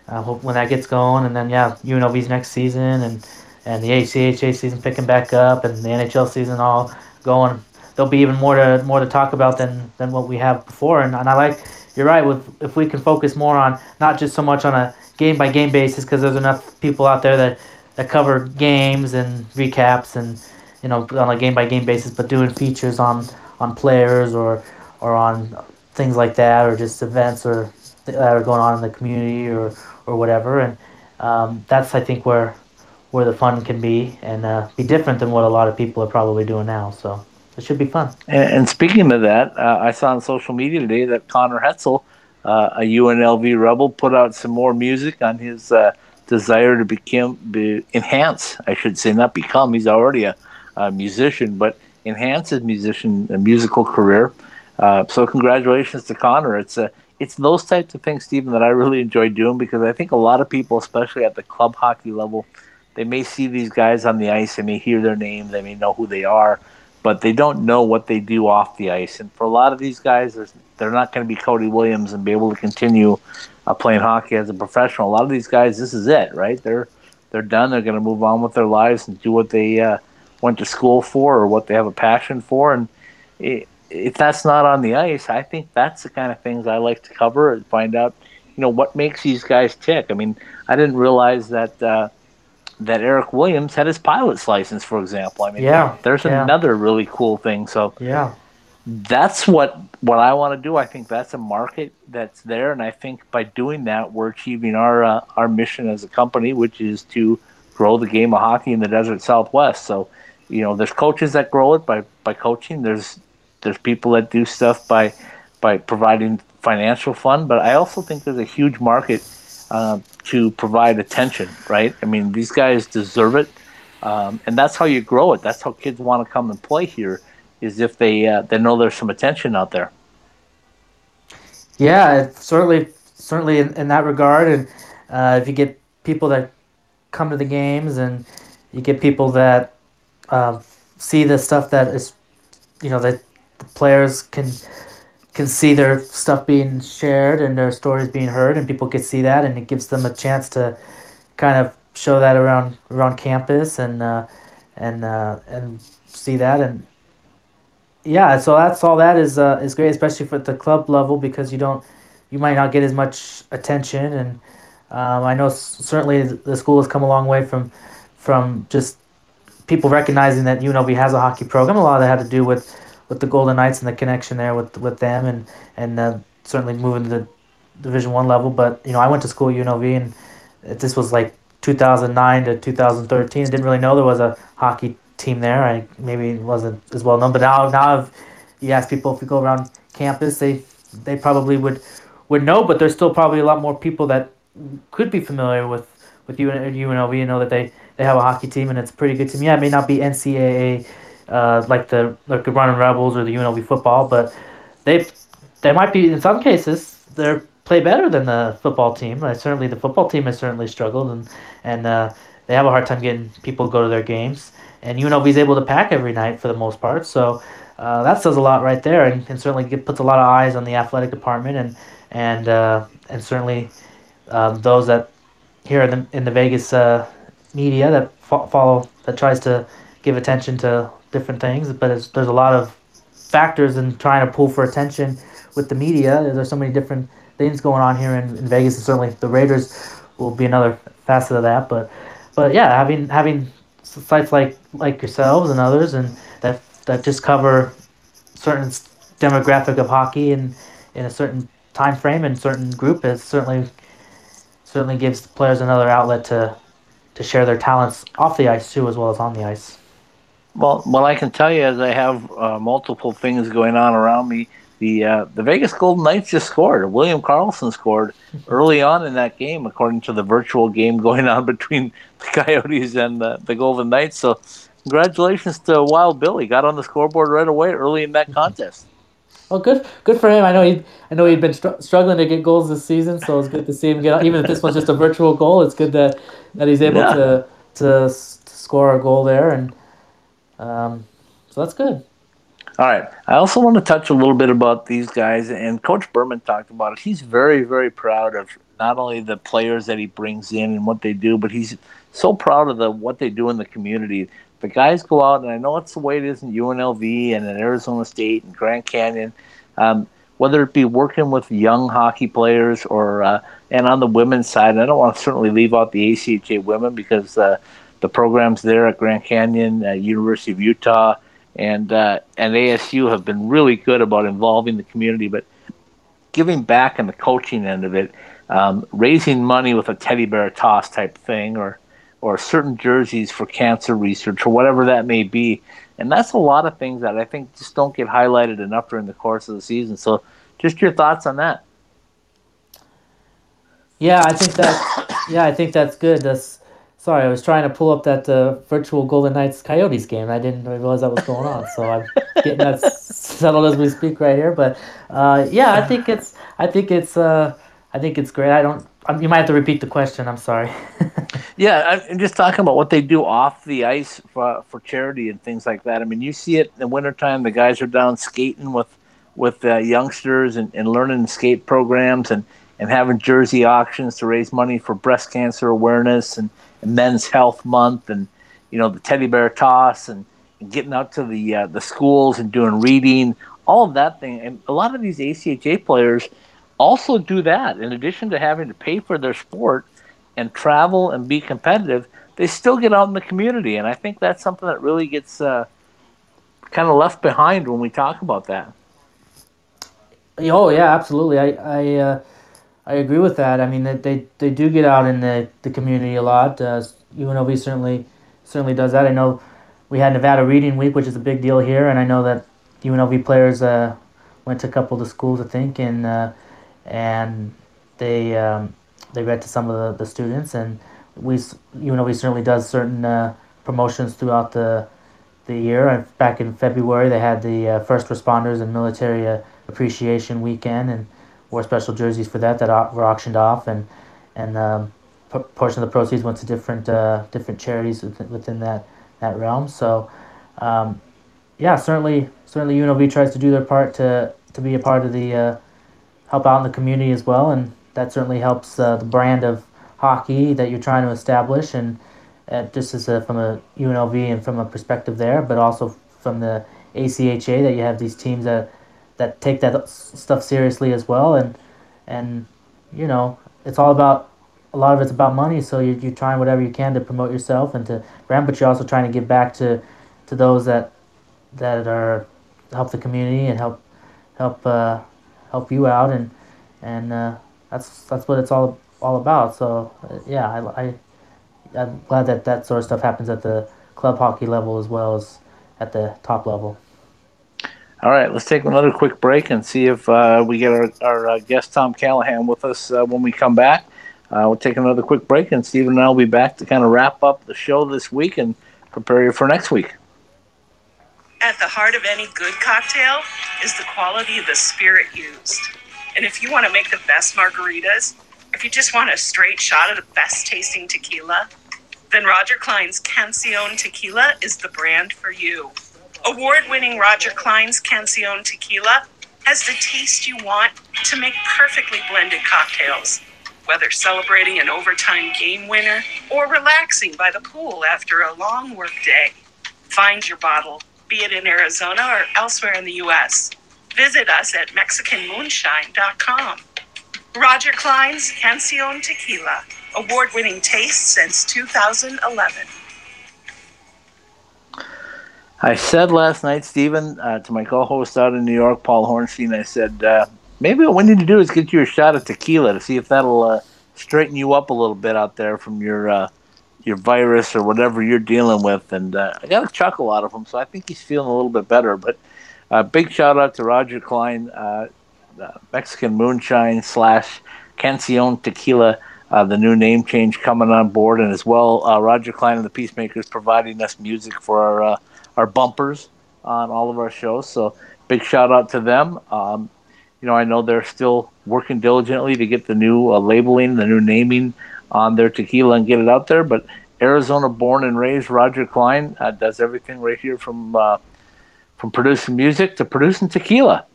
uh, when that gets going, and then yeah, UNLV's next season and and the ACHA season picking back up and the NHL season all going. There'll be even more to more to talk about than than what we have before. And, and I like you're right with if we can focus more on not just so much on a game by game basis because there's enough people out there that that cover games and recaps and you know on a game by game basis, but doing features on on players or or on things like that, or just events or that are going on in the community or or whatever. And um, that's I think where where the fun can be and uh, be different than what a lot of people are probably doing now. So it should be fun. And, and speaking of that, uh, I saw on social media today that Connor Hetzel, uh, a UNLV rebel, put out some more music on his uh, desire to become be, enhance. I should say, not become. He's already a, a musician, but enhance his musician a musical career. Uh, so congratulations to Connor. It's a it's those types of things, Stephen, that I really enjoy doing because I think a lot of people, especially at the club hockey level, they may see these guys on the ice, they may hear their name, they may know who they are, but they don't know what they do off the ice. And for a lot of these guys, they're not going to be Cody Williams and be able to continue uh, playing hockey as a professional. A lot of these guys, this is it, right? They're they're done. They're going to move on with their lives and do what they uh, went to school for or what they have a passion for. And if that's not on the ice, I think that's the kind of things I like to cover and find out, you know, what makes these guys tick. I mean, I didn't realize that uh, that Eric Williams had his pilot's license, for example. I mean, yeah, there's yeah. another really cool thing. So yeah, that's what what I want to do. I think that's a market that's there, and I think by doing that, we're achieving our uh, our mission as a company, which is to grow the game of hockey in the desert Southwest. So you know, there's coaches that grow it by by coaching. There's there's people that do stuff by by providing financial fund, but I also think there's a huge market uh, to provide attention. Right? I mean, these guys deserve it, um, and that's how you grow it. That's how kids want to come and play here, is if they uh, they know there's some attention out there. Yeah, certainly, certainly in, in that regard, and uh, if you get people that come to the games and you get people that uh, see the stuff that is, you know, that the players can can see their stuff being shared and their stories being heard, and people can see that, and it gives them a chance to kind of show that around around campus and uh, and uh, and see that and yeah, so that's all that is uh, is great, especially for the club level because you don't you might not get as much attention and um, I know certainly the school has come a long way from from just people recognizing that UNLV has a hockey program. A lot of that had to do with with the Golden Knights and the connection there with with them and and uh, certainly moving to the Division One level. But you know, I went to school at UNLV and this was like 2009 to 2013. I didn't really know there was a hockey team there. I maybe wasn't as well known, but now now I've, you ask people if you go around campus, they they probably would would know, but there's still probably a lot more people that could be familiar with with UNLV and know that they they have a hockey team and it's pretty good team. Yeah, it may not be NCAA uh, like the like the Running Rebels or the UNLV football, but they they might be in some cases they're play better than the football team. Uh, certainly, the football team has certainly struggled and and uh, they have a hard time getting people to go to their games. And UNLV is able to pack every night for the most part, so uh, that says a lot right there, and, and certainly get, puts a lot of eyes on the athletic department and and uh, and certainly um, those that here in the in the Vegas uh, media that fo- follow that tries to give attention to different things, but there's a lot of factors in trying to pull for attention with the media. There's so many different things going on here in, in Vegas, and certainly the Raiders will be another facet of that. But but yeah, having having sites like like yourselves and others, and that that just cover certain demographic of hockey and in a certain time frame and certain group is certainly certainly gives players another outlet to to share their talents off the ice too, as well as on the ice. Well, what I can tell you is I have uh, multiple things going on around me. The uh, the Vegas Golden Knights just scored. William Karlsson scored early on in that game, according to the virtual game going on between the Coyotes and the, the Golden Knights. So, congratulations to Wild Billy. Got on the scoreboard right away early in that contest. Well, good, good for him. I know he, I know he'd been str- struggling to get goals this season, so it's good to see him get. Even if this was just a virtual goal, it's good that that he's able yeah. to, to to score a goal there, and um, so that's good. All right. I also want to touch a little bit about these guys, and Coach Berman talked about it. He's very, very proud of not only the players that he brings in and what they do, but he's so proud of the what they do in the community the guys go out, and I know it's the way it is in UNLV and in Arizona State and Grand Canyon. Um, whether it be working with young hockey players or uh, and on the women's side, I don't want to certainly leave out the ACHA women because uh, the programs there at Grand Canyon, uh, University of Utah, and uh, and ASU have been really good about involving the community, but giving back in the coaching end of it, um, raising money with a teddy bear toss type thing, or or certain jerseys for cancer research or whatever that may be. And that's a lot of things that I think just don't get highlighted enough during the course of the season. So, just your thoughts on that? Yeah, I think that. Yeah, I think that's good. That's sorry, I was trying to pull up that uh, virtual Golden Knights Coyotes game. I didn't realize that was going on, so I'm getting that settled as we speak right here. But uh, yeah, I think it's. I think it's. Uh, I think it's great. I don't. You might have to repeat the question. I'm sorry. yeah, I'm just talking about what they do off the ice for, for charity and things like that. I mean, you see it in the wintertime. The guys are down skating with with uh, youngsters and, and learning skate programs and, and having jersey auctions to raise money for breast cancer awareness and, and Men's Health Month and you know the teddy bear toss and, and getting out to the uh, the schools and doing reading, all of that thing. And a lot of these ACHA players also do that. In addition to having to pay for their sport and travel and be competitive, they still get out in the community. And I think that's something that really gets uh, kind of left behind when we talk about that. Oh yeah, absolutely. I I, uh, I agree with that. I mean, they, they, do get out in the, the community a lot. Uh, UNLV certainly certainly does that. I know we had Nevada Reading Week, which is a big deal here, and I know that UNLV players uh, went to a couple of the schools, I think, and uh, and they um, they read to some of the, the students, and we UNLV certainly does certain uh, promotions throughout the the year. Back in February, they had the uh, first responders and military uh, appreciation weekend, and wore special jerseys for that that were auctioned off, and and um, p- portion of the proceeds went to different uh, different charities within, within that that realm. So, um, yeah, certainly certainly UNLV tries to do their part to to be a part of the uh, help out in the community as well, and that certainly helps uh, the brand of hockey that you're trying to establish, and uh, just as a, from a UNLV and from a perspective there, but also from the ACHA that you have these teams that that take that stuff seriously as well, and and you know it's all about a lot of it's about money. So you're, you're trying whatever you can to promote yourself and to brand, but you're also trying to give back to to those that that are help the community and help help uh, help you out and and uh, that's that's what it's all all about. So uh, yeah, I, I I'm glad that that sort of stuff happens at the club hockey level as well as at the top level. All right, let's take another quick break and see if uh, we get our, our uh, guest Tom Callahan with us uh, when we come back. Uh, we'll take another quick break, and Stephen and I will be back to kind of wrap up the show this week and prepare you for next week. At the heart of any good cocktail is the quality of the spirit used. And if you want to make the best margaritas, if you just want a straight shot of the best tasting tequila, then Roger Clyne's Cancion Tequila is the brand for you. Award winning Roger Clyne's Cancion Tequila has the taste you want to make perfectly blended cocktails, whether celebrating an overtime game winner or relaxing by the pool after a long workday. Find your bottle, be it in Arizona or elsewhere in the U.S. Visit us at MexicanMoonshine.com. Roger Clyne's Cancion Tequila, award winning taste since 2011. I said last night, Stephen, uh, to my co-host out in New York, Paul Hornstein, I said, uh, maybe what we need to do is get you a shot of tequila to see if that'll uh, straighten you up a little bit out there from your uh, your virus or whatever you're dealing with. And uh, I got a chuckle out of him, so I think he's feeling a little bit better. But uh, big shout out to Roger Clyne, Mexican Moonshine slash Cancion Tequila. the new name change coming on board, and as well, Roger Clyne and the Peacemakers providing us music for our our bumpers on all of our shows. So big shout out to them. Um, you know, I know they're still working diligently to get the new uh, labeling, the new naming on their tequila and get it out there. But Arizona born and raised Roger Clyne uh, does everything right here from uh, from producing music to producing tequila.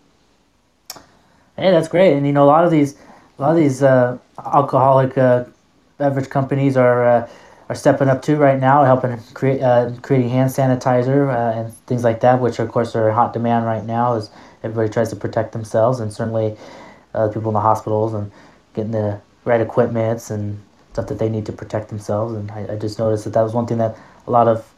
Hey, that's great. And you know, a lot of these a lot of these uh, alcoholic uh, beverage companies are uh, are stepping up too right now, helping create uh, creating hand sanitizer and things like that, which of course are hot demand right now as everybody tries to protect themselves, and certainly people in the hospitals and getting the right equipments and stuff that they need to protect themselves. And I, I just noticed that that was one thing that a lot of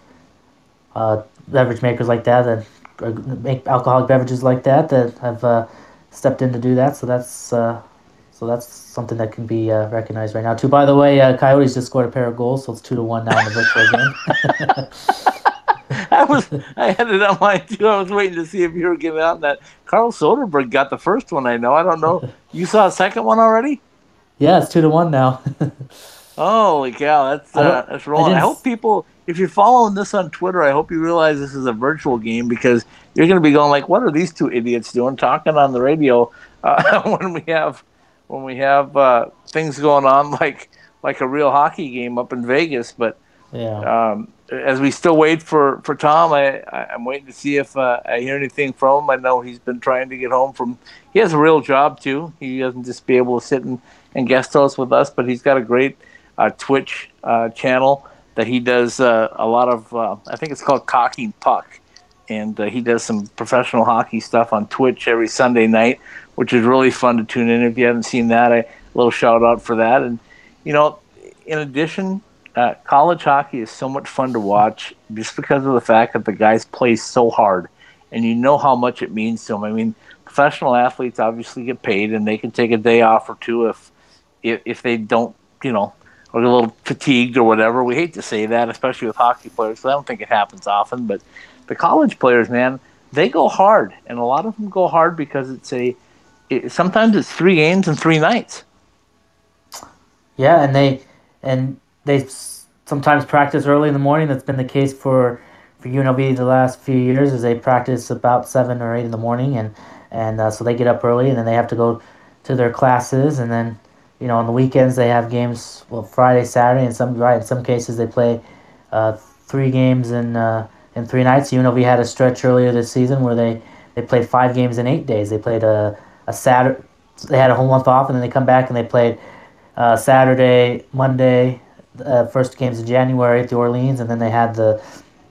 uh, beverage makers like that that make alcoholic beverages like that that have uh, stepped in to do that. So that's uh, so that's something that can be uh, recognized right now. Too. By the way, uh, Coyotes just scored a pair of goals, so it's two to one now in the virtual game. I was I had it on mine too. I was waiting to see if you were getting out that. Carl Soderberg got the first one. I know. I don't know. You saw a second one already? Yeah, it's two to one now. Holy cow! That's uh, that's rolling. I, I hope people, if you're following this on Twitter, I hope you realize this is a virtual game because you're going to be going like, "What are these two idiots doing talking on the radio uh, when we have when we have uh, things going on like like a real hockey game up in Vegas. But yeah. um, as we still wait for, for Tom, I, I am waiting to see if uh, I hear anything from him. I know he's been trying to get home from. He has a real job too. He doesn't just be able to sit and, and guest host with us, but he's got a great uh, Twitch uh, channel that he does uh, a lot of. Uh, I think it's called Cocking Puck and uh, he does some professional hockey stuff on Twitch every Sunday night, which is really fun to tune in. If you haven't seen that, a little shout out for that. And you know, in addition, uh, college hockey is so much fun to watch just because of the fact that the guys play so hard, and you know how much it means to them. I mean, professional athletes obviously get paid, and they can take a day off or two if if, if they don't, you know. Or a little fatigued or whatever. We hate to say that, especially with hockey players. So I don't think it happens often, but the college players, man, they go hard, and a lot of them go hard because it's a. It, sometimes it's three games and three nights. Yeah, and they and they sometimes practice early in the morning. That's been the case for for UNLV the last few years. Is they practice about seven or eight in the morning, and and uh, so they get up early, and then they have to go to their classes, and then you know on the weekends they have games. Well, Friday, Saturday, and some right in some cases they play uh, three games in. Uh, in three nights. UNLV had a stretch earlier this season where they, they played five games in eight days. They played a, a Saturday, they had a whole month off, and then they come back and they played uh, Saturday, Monday, uh, first games in January at the Orleans, and then they had the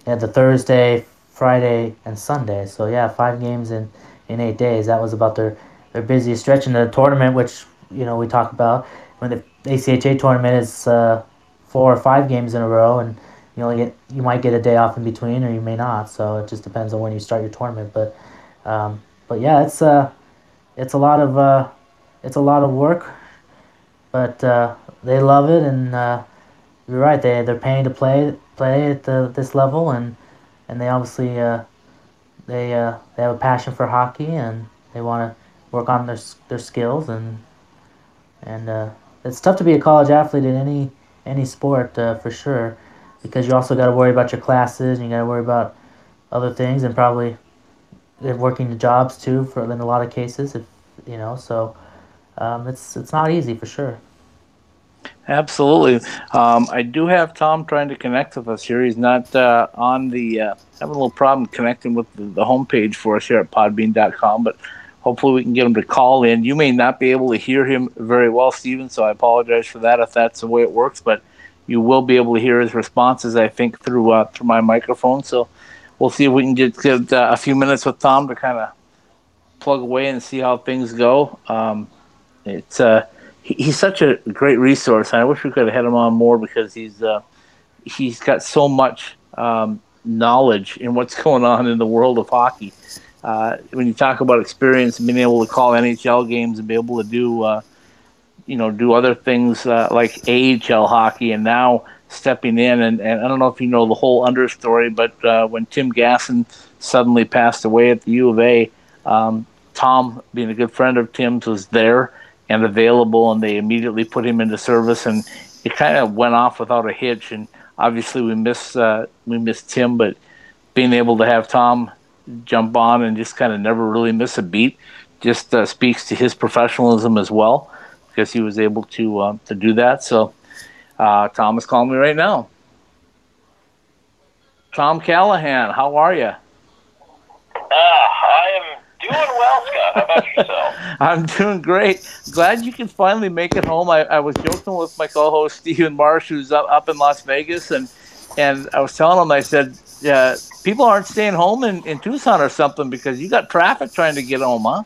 they had the Thursday, Friday, and Sunday. So yeah, five games in in eight days. That was about their their busiest stretch in the tournament, which you know we talk about when the ACHA tournament is uh, four or five games in a row, and you only get you might get a day off in between, or you may not. So it just depends on when you start your tournament. But um, but yeah, it's uh it's a lot of uh, it's a lot of work, but uh, they love it, and uh, you're right. They they're paying to play play at the, this level, and and they obviously uh, they uh, they have a passion for hockey, and they want to work on their their skills, and and uh, it's tough to be a college athlete in any any sport uh, for sure, because you also got to worry about your classes, and you got to worry about other things, and probably working the jobs too for in a lot of cases if you know so um, it's it's not easy for sure Absolutely. Um, I do have Tom trying to connect with us here. He's not uh, on the, uh, having a little problem connecting with the, the homepage for us here at podbean.com, but hopefully we can get him to call in. You may not be able to hear him very well, Stephen, so I apologize for that if that's the way it works, but you will be able to hear his responses, I think, through uh, through my microphone. So we'll see if we can get, get uh, a few minutes with Tom to kind of plug away and see how things go. Um, it's uh, he, he's such a great resource, and I wish we could have had him on more because he's uh, he's got so much um, knowledge in what's going on in the world of hockey. Uh, when you talk about experience and being able to call NHL games and be able to do, uh, you know, do other things uh, like AHL hockey, and now stepping in. And, and I don't know if you know the whole understory, but uh, when Tim Gasson suddenly passed away at the U of A, um, Tom, being a good friend of Tim's, was there and available, and they immediately put him into service, and it kind of went off without a hitch. And obviously, we miss uh, we miss Tim, but being able to have Tom jump on and just kind of never really miss a beat just uh, speaks to his professionalism as well, because he was able to uh, to do that. So uh, Tom is calling me right now. Tom Callahan, how are you? Ah, I am doing well, Scott. How about yourself? I'm doing great. Glad you can finally make it home. I, I was joking with my co-host Stephen Marsh, who's up, up in Las Vegas, and and I was telling him, I said, yeah, people aren't staying home in, in Tucson or something because you got traffic trying to get home, huh?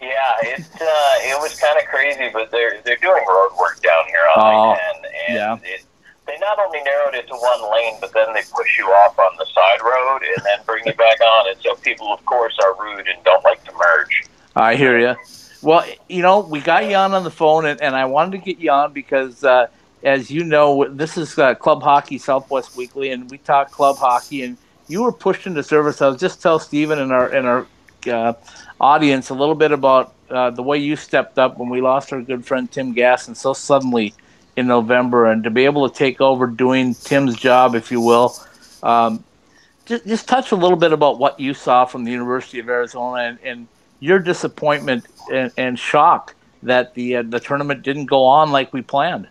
Yeah, it uh, it was kind of crazy, but they're they're doing road work down here on Oh, and yeah. it, they not only narrowed it to one lane, but then they push you off on the side road and then bring you back on. And so people, of course, are rude and don't like to merge. I hear you. Well, you know, we got you on on the phone, and, and I wanted to get you on because, uh, as you know, this is uh, Club Hockey Southwest Weekly, and we talk club hockey. And you were pushed into service. I was just tell Stephen and our and our uh, audience a little bit about uh, the way you stepped up when we lost our good friend Tim Gasson so suddenly in November, and to be able to take over doing Tim's job, if you will. Um, just, just touch a little bit about what you saw from the University of Arizona and, and your disappointment and, and shock that the uh, the tournament didn't go on like we planned.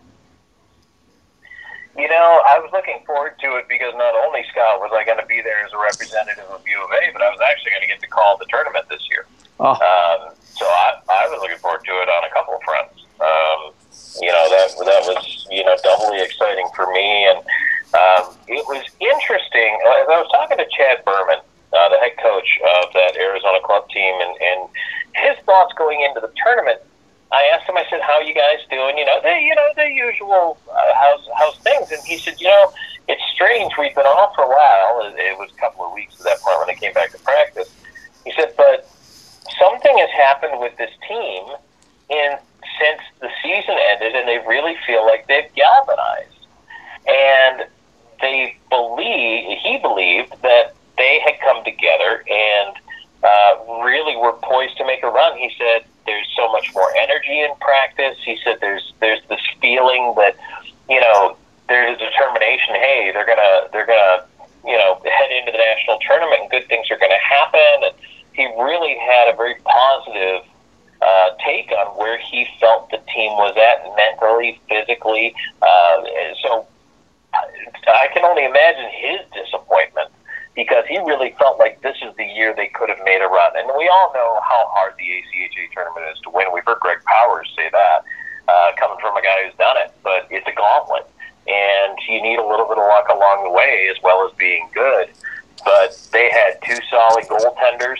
You know, I was looking forward to it because not only Scott was I going to be there as a representative of U of A, but I was actually going to get to call the tournament this year. Oh, Um, so I, I was looking forward to it on a couple of fronts. Um, you know that that was you know doubly exciting for me, and um, it was interesting. As I was talking to Chad Berman, uh, the head coach of that Arizona club team, and, and his thoughts going into the tournament. I asked him. I said, "How you guys doing? You know, the you know the usual uh, how's how's things?" And he said, "You know, it's strange. We've been off for a while. It, it was a couple of weeks at that point when they came back to practice." He said, "But something has happened with this team in since the season ended, and they really feel like they've galvanized, and they believe he believed that they had come together and uh, really were poised to make a run. He said there's so much more energy in practice. He said there's there's this feeling that you know there's a determination. Hey, they're gonna they're gonna you know head into the national tournament and good things are gonna happen. And he really had a very positive uh, take on where he felt the team was at mentally, physically. Uh, so I can only imagine his disappointment because he really felt like this is the year they could have made a run. And we all know how hard the ACHA tournament is to win. We've heard Greg Powers say that uh, coming from a guy who's done it, but it's a gauntlet, and you need a little bit of luck along the way as well as being good. But they had two solid goaltenders.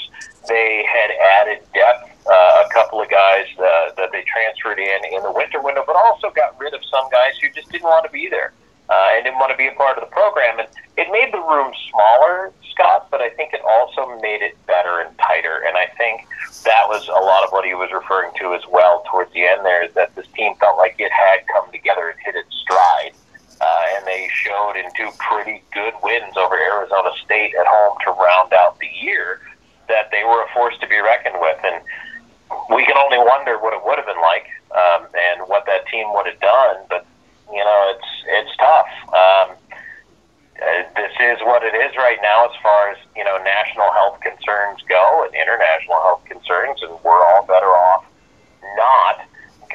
They had added depth, uh, a couple of guys uh, that they transferred in in the winter window, but also got rid of some guys who just didn't want to be there uh, and didn't want to be a part of the program. And it made the room smaller, Scott, but I think it also made it better and tighter. And I think that was a lot of what he was referring to as well towards the end there, is that this team felt like it had come together and hit its stride. Uh, and they showed in two pretty good wins over Arizona State at home to round out the year that they were a force to be reckoned with. And we can only wonder what it would have been like um, and what that team would have done. But you know, it's it's tough. Um, uh, this is what it is right now, as far as you know, national health concerns go and international health concerns, and we're all better off not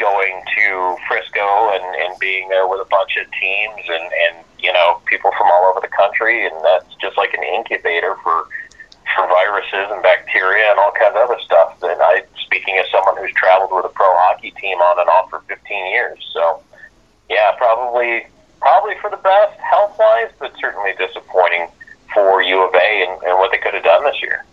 going to Frisco and, and being there with a bunch of teams and, and you know people from all over the country, and that's just like an incubator for for viruses and bacteria and all kinds of other stuff. And I, speaking as someone who's traveled with a pro hockey team on and off for 15 years, so yeah, probably probably for the best health wise, but certainly disappointing for U of A and, and what they could have done this year.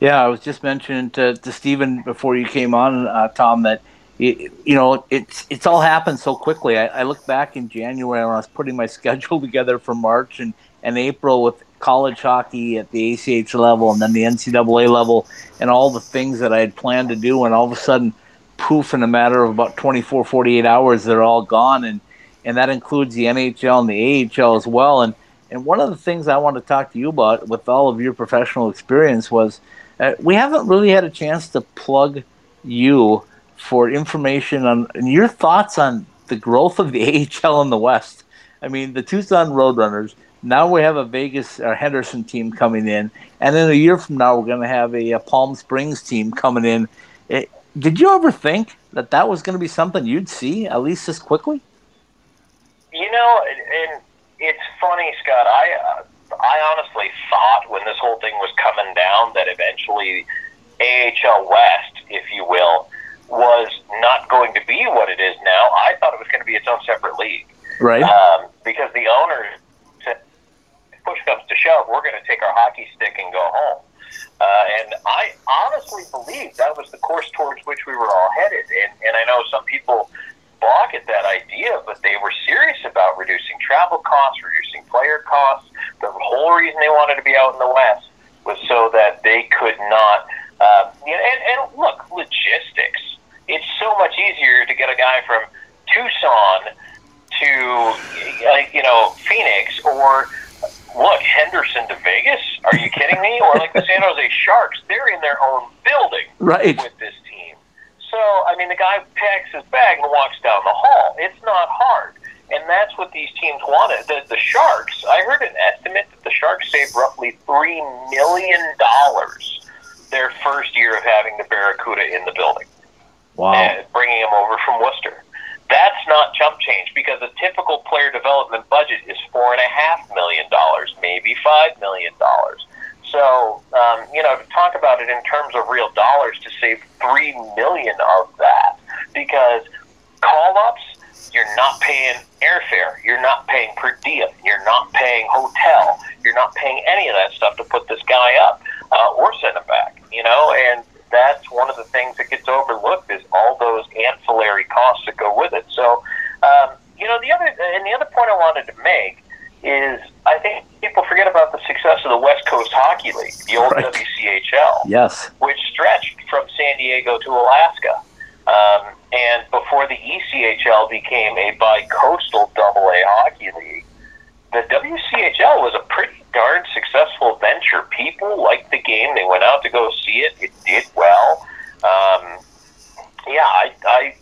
Yeah, I was just mentioning to, to Stephen before you came on, uh, Tom, that it, you know it's it's all happened so quickly. I, I look back in January when I was putting my schedule together for March and, and April with college hockey at the ACH level and then the NCAA level and all the things that I had planned to do, and all of a sudden, poof! In a matter of about 24, 48 hours, they're all gone, and and that includes the NHL and the AHL as well. And and one of the things I want to talk to you about with all of your professional experience was uh, we haven't really had a chance to plug you for information on your thoughts on the growth of the AHL in the West. I mean, the Tucson Roadrunners. Now we have a Vegas or Henderson team coming in, and then a year from now we're going to have a, a, Palm Springs team coming in. It, did you ever think that that was going to be something you'd see at least this quickly? You know, and it's funny, Scott. I uh, I honestly thought when this whole thing was coming down that eventually AHL West, if you will, was not going to be what it is now. I thought it was going to be its own separate league, right? Um, because the owners said, "Push comes to shove, we're going to take our hockey stick and go home." Uh, and I honestly believe that was the course towards which we were all headed. And, and I know some people balk at that idea, but they were serious about reducing travel costs, reducing player costs. The whole reason they wanted to be out in the West was so that they could not. Uh, you know, and, and look, logistics. It's so much easier to get a guy from Tucson to, you know, Phoenix or look, Henderson to Vegas? Are you kidding me? Or like the San Jose Sharks, they're in their own building right. with this team. so, I mean, the guy packs his bag and walks down the hall. It's not hard. And that's what these teams wanted. The, the Sharks, I heard an estimate that the Sharks saved roughly $3 million their first year of having the Barracuda in the building. Wow. And bringing them over from Worcester. That's not chump change because a typical player development budget is $4.5 million, maybe $5 million. So, um, you know, to talk about it in terms of real dollars, to save three million of that, because call ups, you're not paying airfare, you're not paying per diem, you're not paying hotel, you're not paying any of that stuff to put this guy up uh, or send him back. You know, and that's one of the things that gets overlooked is all those ancillary costs that go with it. So, um, you know, the other and the other point I wanted to make is I think people forget about the success of the West Coast Hockey League, the old right. WCHL. Yes. Which stretched from San Diego to Alaska. Um, and before the ECHL became a bi-coastal double A hockey league, the WCHL was a pretty darn successful venture. People liked the game. They went out to go see it. It did well. Um, yeah, I, I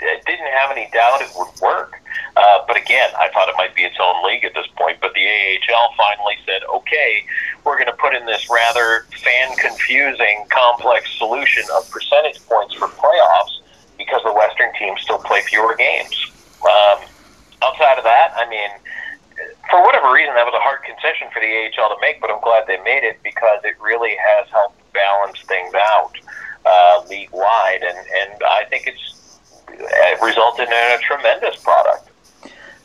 didn't have any doubt it would work. Uh, but again, I thought it might be its own league at this point. But the AHL finally said, okay, we're going to put in this rather fan confusing, complex solution of percentage points for playoffs because the Western teams still play fewer games. Um, outside of that, I mean, for whatever reason, that was a hard concession for the AHL to make, but I'm glad they made it because it really has helped balance things out uh, league wide. And, and I think it's it resulted in a tremendous product.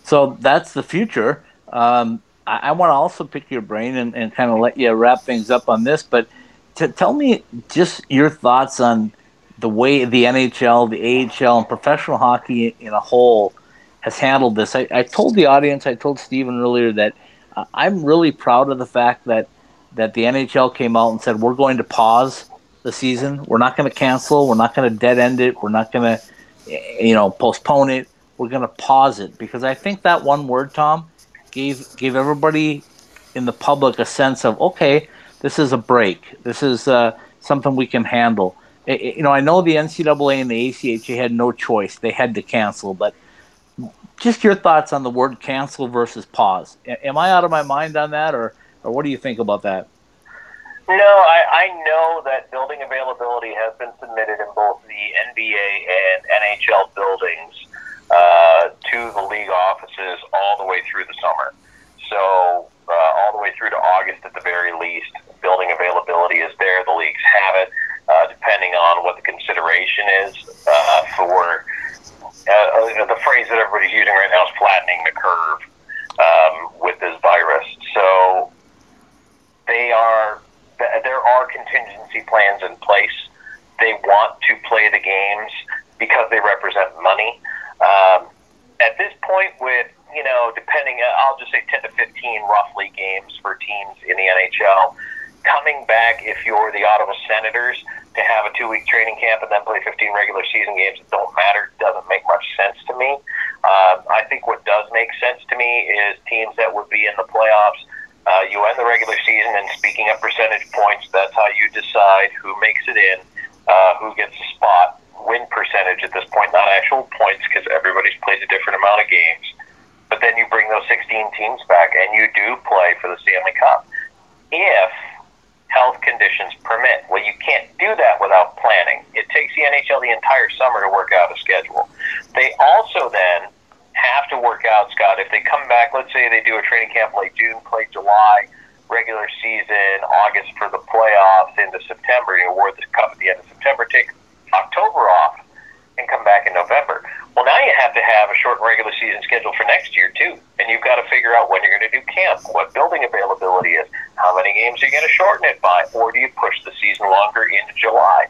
So that's the future. Um, I, I want to also pick your brain and, and kind of let you wrap things up on this, but to tell me just your thoughts on the way the NHL, the AHL, and professional hockey in a whole has handled this. I, I told the audience, I told Steven earlier that uh, I'm really proud of the fact that that the NHL came out and said we're going to pause the season. We're not going to cancel. We're not going to dead end it. We're not going to, you know, postpone it. We're going to pause it because I think that one word, Tom, gave gave everybody in the public a sense of okay, this is a break. This is uh, something we can handle. It, it, you know, I know the NCAA and the ACHA had no choice; they had to cancel. But just your thoughts on the word cancel versus pause. Am I out of my mind on that, or or what do you think about that? No, I, I know that building availability has been submitted in both the NBA and NHL buildings uh, to the league offices all the way through the summer. So uh, all the way through to August at the very least, building availability is there. The leagues have it, uh, depending on what the consideration is uh, for uh, the phrase that everybody's using right now is flattening the curve um, with this virus. So they are there are contingency plans in place. They want to play the games because they represent money. Um, at this point, with you know, depending, I'll just say 10 to 15 roughly games for teams in the NHL. Coming back, if you're the Ottawa Senators, to have a two week training camp and then play 15 regular season games that don't matter doesn't make much sense to me. Uh, I think what does make sense to me is teams that would be in the playoffs uh, you end the regular season, and speaking of percentage points, that's how you decide who makes it in, uh, who gets a spot. Win percentage at this point, not actual points, because everybody's played a different amount of games. But then you bring those 16 teams back, and you do play for the Stanley Cup. If health conditions permit. Well, you can't do that without planning. It takes the NHL the entire summer to work out a schedule. They also then have to work out, Scott. If they come back, let's say they do a training camp late June, play July, regular season, August for the playoffs, into September, you award the cup at the end of September, take October off, and come back in November. Well, now you have to have a short regular season schedule for next year, too. And you've got to figure out when you're going to do camp, what building availability is, how many games you're going to shorten it by, or do you push the season longer into July?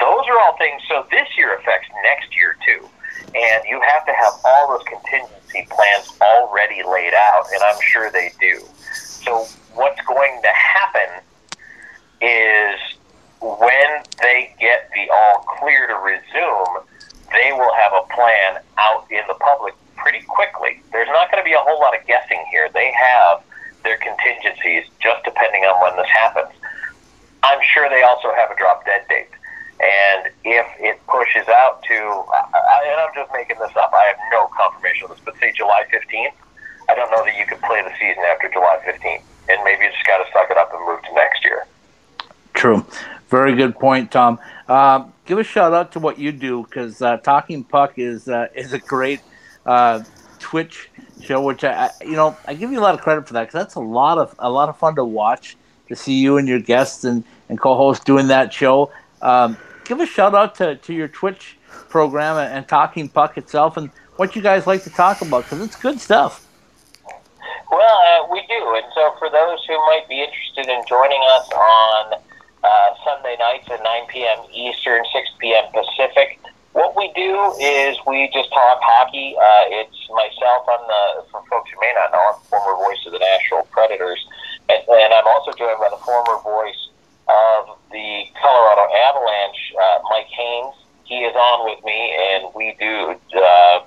Those are all things. So this year affects next year, too and you have to have all those contingency plans already laid out, and I'm sure they do. So what's going to happen is when they get the all clear to resume, they will have a plan out in the public pretty quickly. There's not going to be a whole lot of guessing here. They have their contingencies just depending on when this happens. I'm sure they also have a drop dead date. And if it pushes out to, I, and I'm just making this up, I have no confirmation of this, but say July 15th, I don't know that you could play the season after July 15th. And maybe you just got to suck it up and move to next year. True. Very good point, Tom. Uh, give a shout out to what you do because uh, Talking Puck is uh, is a great uh, Twitch show, which I, you know I give you a lot of credit for that because that's a lot of a lot of fun to watch to see you and your guests and, and co-hosts doing that show. Um, give a shout out to, to your Twitch program and, and Talking Puck itself and what you guys like to talk about because it's good stuff. Well, uh, we do. And so for those who might be interested in joining us on uh, Sunday nights at 9 p.m. Eastern, 6 p.m. Pacific, what we do is we just talk hockey. Uh, it's myself. I'm the, for folks who may not know, I'm former voice of the Nashville Predators. And, and I'm also joined by the former voice of the Colorado Avalanche, uh, Mike Haynes. He is on with me, and we do uh,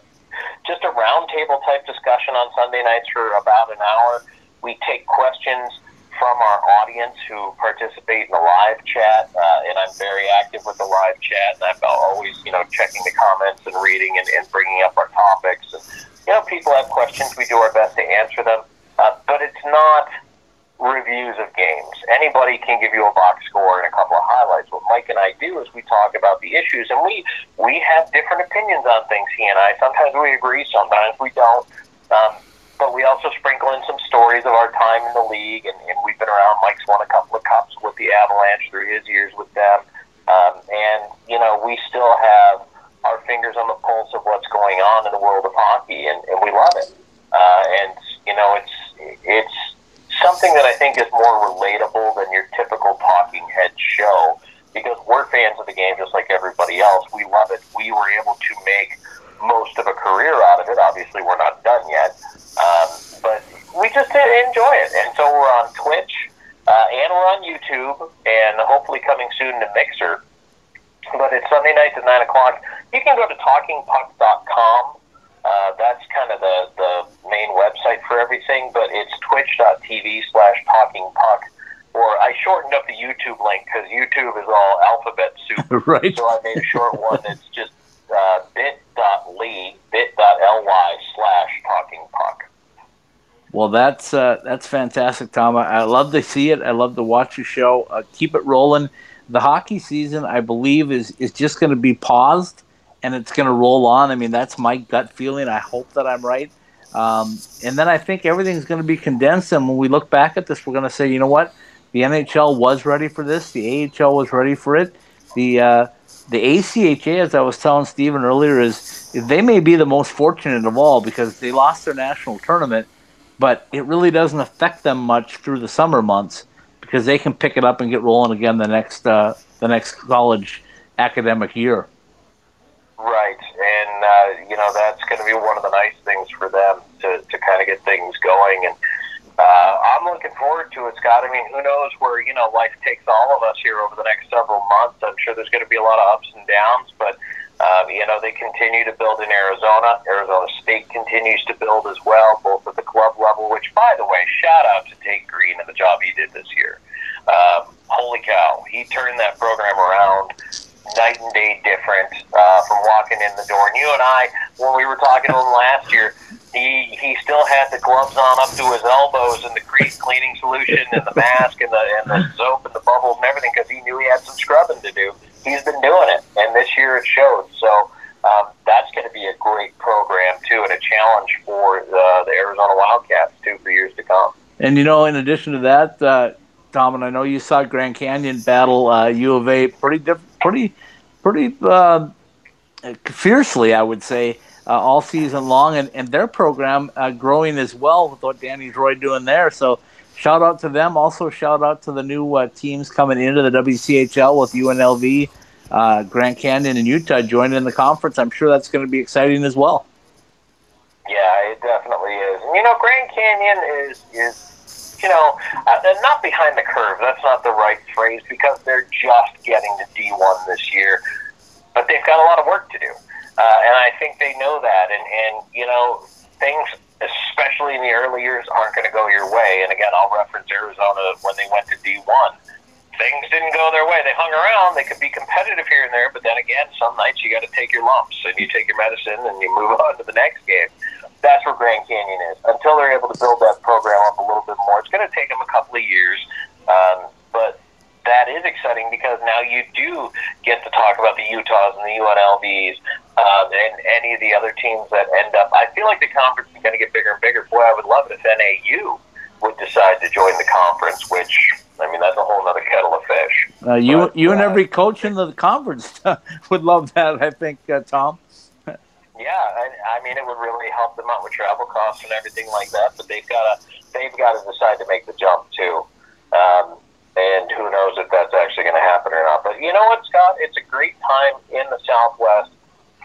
just a roundtable type discussion on Sunday nights for about an hour. We take questions from our audience who participate in the live chat, uh, and I'm very active with the live chat, and I'm always, you know, checking the comments and reading and, and bringing up our topics. And, you know, people have questions. We do our best to answer them, uh, but it's not reviews of games. Anybody can give you a box score and a couple of highlights. What Mike and I do is we talk about the issues, and we we have different opinions on things. He and I. Sometimes we agree, sometimes we don't. Um, but we also sprinkle in some stories of our time in the league, and, and we've been around. Mike's won a couple of cups with the Avalanche through his years with them, um, and you know we still have our fingers on the pulse of what's going on in the world of hockey, and, and we love it. Uh, and you know it's it's something that I think is more relatable than your typical talking head show because we're fans of the game just like everybody else. We love it. We were able to make most of a career out of it. Obviously, we're not done yet um, but we just enjoy it. And so we're on Twitch uh, and we're on YouTube, and hopefully coming soon to Mixer. But it's Sunday nights at nine o'clock. You can go to talkingpuck.com. Uh, that's kind of the, the main website for everything, but it's twitch.tv slash talkingpuck. Or I shortened up the YouTube link because YouTube is all alphabet soup. right. So I made a short one that's just uh, bit.ly, bit.ly slash talkingpuck. Well, that's uh, that's fantastic, Tom. I, love to see it. I love to watch your show. Uh, keep it rolling. The hockey season, I believe, is is just going to be paused and it's going to roll on. I mean, that's my gut feeling. I hope that I'm right. Um, and then I think everything's going to be condensed. And when we look back at this, we're going to say, you know what? The NHL was ready for this. The AHL was ready for it. The uh, the ACHA, as I was telling Stephen earlier, is they may be the most fortunate of all because they lost their national tournament, but it really doesn't affect them much through the summer months because they can pick it up and get rolling again the next uh, the next college academic year. Right, and uh, you know that's going to be one of the nice things for them to, to kind of get things going. And uh, I'm looking forward to it, Scott. I mean, who knows where you know life takes all of us here over the next several months? I'm sure there's going to be a lot of ups and downs, but um, you know they continue to build in Arizona. Arizona State continues to build as well, both at the club level. Which, by the way, shout out to Tate Green and the job he did this year. Um, holy cow, he turned that program around night and day different uh, from walking in the door. And you and I, when we were talking to him last year, he he still had the gloves on up to his elbows and the crease cleaning solution and the mask and the and the soap and the bubbles and everything because he knew he had some scrubbing to do. He's been doing it, and this year it showed. So. Um, that's going to be a great program too, and a challenge for the, the Arizona Wildcats too for years to come. And you know, in addition to that, uh, Tom, and I know you saw Grand Canyon battle uh, U of A pretty, diff- pretty, pretty uh, fiercely, I would say, uh, all season long, and, and their program uh, growing as well with what Danny Droy doing there. So, shout out to them. Also, shout out to the new uh, teams coming into the WCHL with UNLV, uh, Grand Canyon, and Utah joining the conference. I'm sure that's going to be exciting as well. Yeah, it definitely is. And you know, Grand Canyon is is you know uh, not behind the curve. That's not the right phrase because they're just getting to D1 this year, but they've got a lot of work to do, uh, and I think they know that. And and you know, things especially in the early years aren't going to go your way. And again, I'll reference Arizona when they went to D1 things didn't go their way. They hung around. They could be competitive here and there, but then again, some nights you got to take your lumps and you take your medicine and you move on to the next game. That's where Grand Canyon is. Until they're able to build that program up a little bit more, it's going to take them a couple of years. Um, but that is exciting because now you do get to talk about the Utahs and the UNLVs um, and any of the other teams that end up. I feel like the conference is going to get bigger and bigger. Boy, I would love it if NAU would decide to join the conference, which I mean that's a whole other kettle of fish. Uh, you But, you and uh, every coach in the conference would love that. I think, uh, Tom. Yeah, I, I mean it would really help them out with travel costs and everything like that. But they've got to they've got to decide to make the jump too. Um, and who knows if that's actually going to happen or not. But you know what, Scott? It's a great time in the Southwest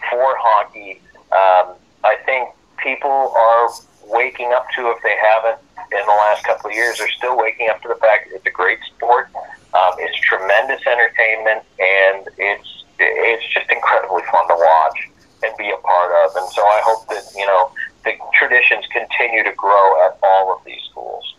for hockey. Um, I think people are waking up to, if they haven't in the last couple of years, they're still waking up to the fact it's a great sport. Um, it's tremendous entertainment, and it's it's just incredibly fun to watch and be a part of. And so I hope that you know the traditions continue to grow at all of these schools.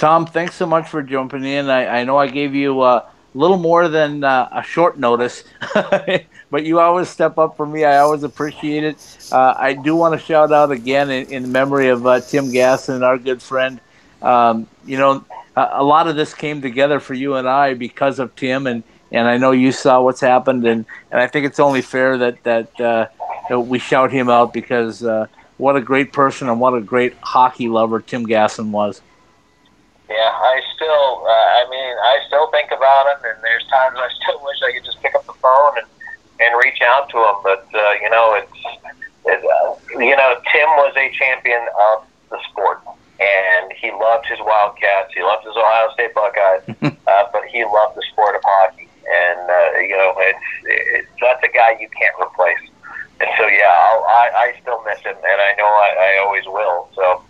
Tom, thanks so much for jumping in. I, I know I gave you uh, a little more than uh, a short notice, but you always step up for me. I always appreciate it. Uh, I do want to shout out again in, in memory of uh, Tim Gasson, our good friend. Um, you know, a, a lot of this came together for you and I because of Tim, and, and I know you saw what's happened, and, and I think it's only fair that that, uh, that we shout him out because uh, what a great person and what a great hockey lover Tim Gasson was. Yeah, I still, uh, I mean, I still think about him, and there's times I still wish I could just pick up the phone and, and reach out to him. But uh, you know, it's, it, uh, you know, Tim was a champion of the sport, and he loved his Wildcats. He loved his Ohio State Buckeyes, uh, but he loved the sport of hockey. And uh, you know, it's, it's that's a guy you can't replace. And so, yeah, I'll, I I still miss him, and I know I, I always will. So,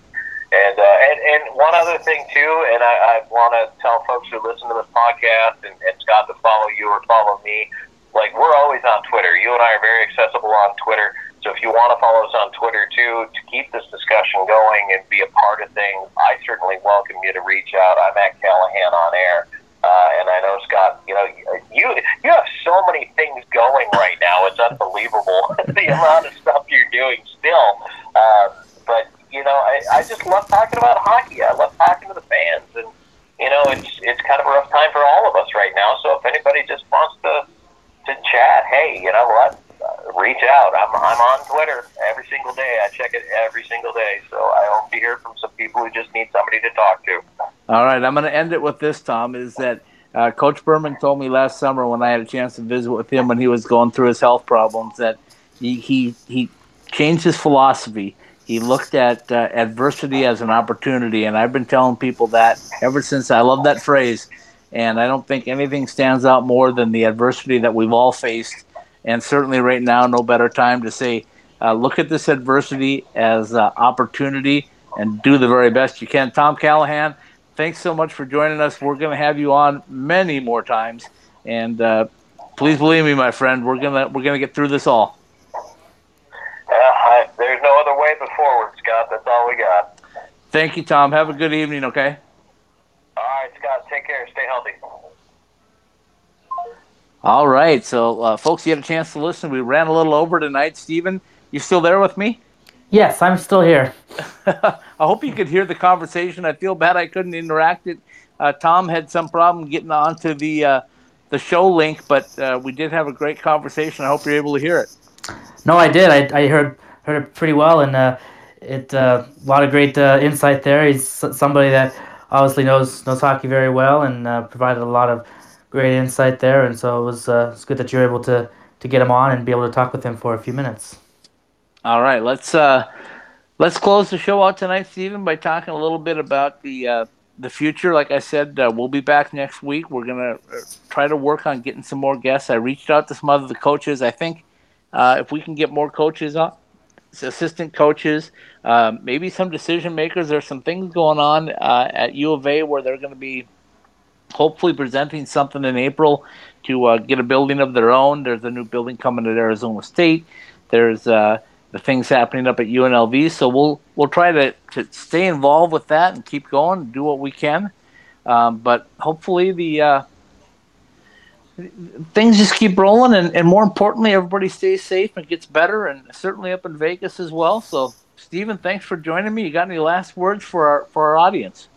and uh, and and one other thing too, and I, I want to tell folks who listen to this podcast and, and Scott to follow you or follow me. Like we're always on Twitter. You and I are very accessible on Twitter. So if you want to follow us on Twitter too to keep this discussion going and be a part of things, I certainly welcome you to reach out. I'm at Callahan on air. Uh, and I know Scott, you know, you you have so many things going right now. It's unbelievable the amount of stuff you're doing still. Um, but you know, I, I just love talking about hockey. I love talking to the fans, and you know, it's it's kind of a rough time for all of us right now. So if anybody just wants to to chat, hey, you know what? reach out. I'm, I'm on Twitter every single day. I check it every single day. So I hope to hear from some people who just need somebody to talk to. All right. I'm going to end it with this, Tom, is that uh, Coach Berman told me last summer when I had a chance to visit with him when he was going through his health problems that he, he, he changed his philosophy. He looked at uh, adversity as an opportunity. And I've been telling people that ever since I love that phrase. And I don't think anything stands out more than the adversity that we've all faced and certainly right now, no better time to say, uh, look at this adversity as uh, opportunity and do the very best you can. Tom Callahan, thanks so much for joining us. We're going to have you on many more times, and uh, please believe me, my friend, we're gonna we're gonna get through this all. I, there's no other way but forward, Scott. That's all we got. Thank you, Tom. Have a good evening. Okay. All right, Scott. Take care. Stay healthy. All right. So, uh, folks, you had a chance to listen. We ran a little over tonight. Stephen, you still there with me? Yes, I'm still here. I hope you could hear the conversation. I feel bad I couldn't interact it. Uh, Tom had some problem getting onto the uh, the show link, but uh, we did have a great conversation. I hope you're able to hear it. No, I did. I, I heard heard it pretty well, and uh, it uh, a lot of great insight there. He's somebody that obviously knows knows hockey very well and provided a lot of great insight there, and so it was uh, it's good that you're able to to get him on and be able to talk with him for a few minutes. All right, let's uh, let's close the show out tonight, Stephen, by talking a little bit about the uh, the future. Like I said, uh, we'll be back next week. We're gonna uh, try to work on getting some more guests. I reached out to some other the coaches. I think uh, if we can get more coaches on, assistant coaches, um, maybe some decision makers. There's some things going on uh, at U of A where they're going to be hopefully presenting something in April to get a building of their own. There's a new building coming at Arizona State. There's the things happening up at UNLV. So we'll we'll try to, to stay involved with that and keep going, and do what we can. Um, but hopefully the uh, things just keep rolling, and, and more importantly, everybody stays safe and gets better, and certainly up in Vegas as well. So, Stephen, thanks for joining me. You got any last words for our for our audience?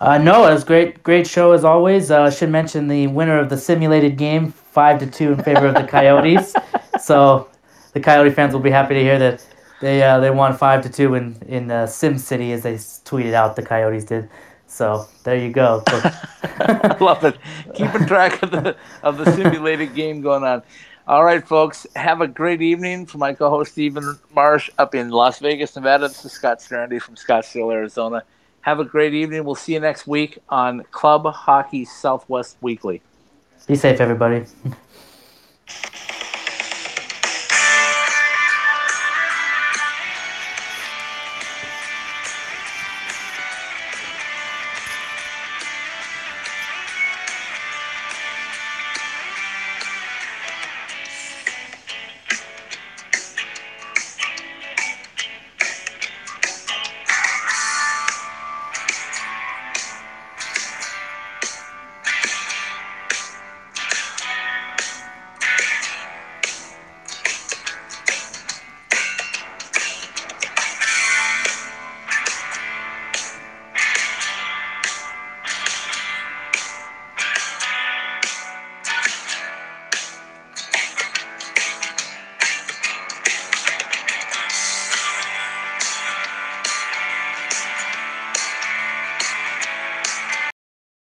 Uh, no, it was great, great show as always. Uh, I should mention the winner of the simulated game, five to two in favor of the Coyotes. so the Coyote fans will be happy to hear that they uh, they won five to two in in uh, Sim City as they tweeted out the Coyotes did. So there you go. I love it. Keeping track of the of the simulated game going on. All right, folks. Have a great evening. For my co-host Stephen Marsh up in Las Vegas, Nevada. This is Scott Strandy from Scottsdale, Arizona. Have a great evening. We'll see you next week on Club Hockey Southwest Weekly. Be safe, everybody.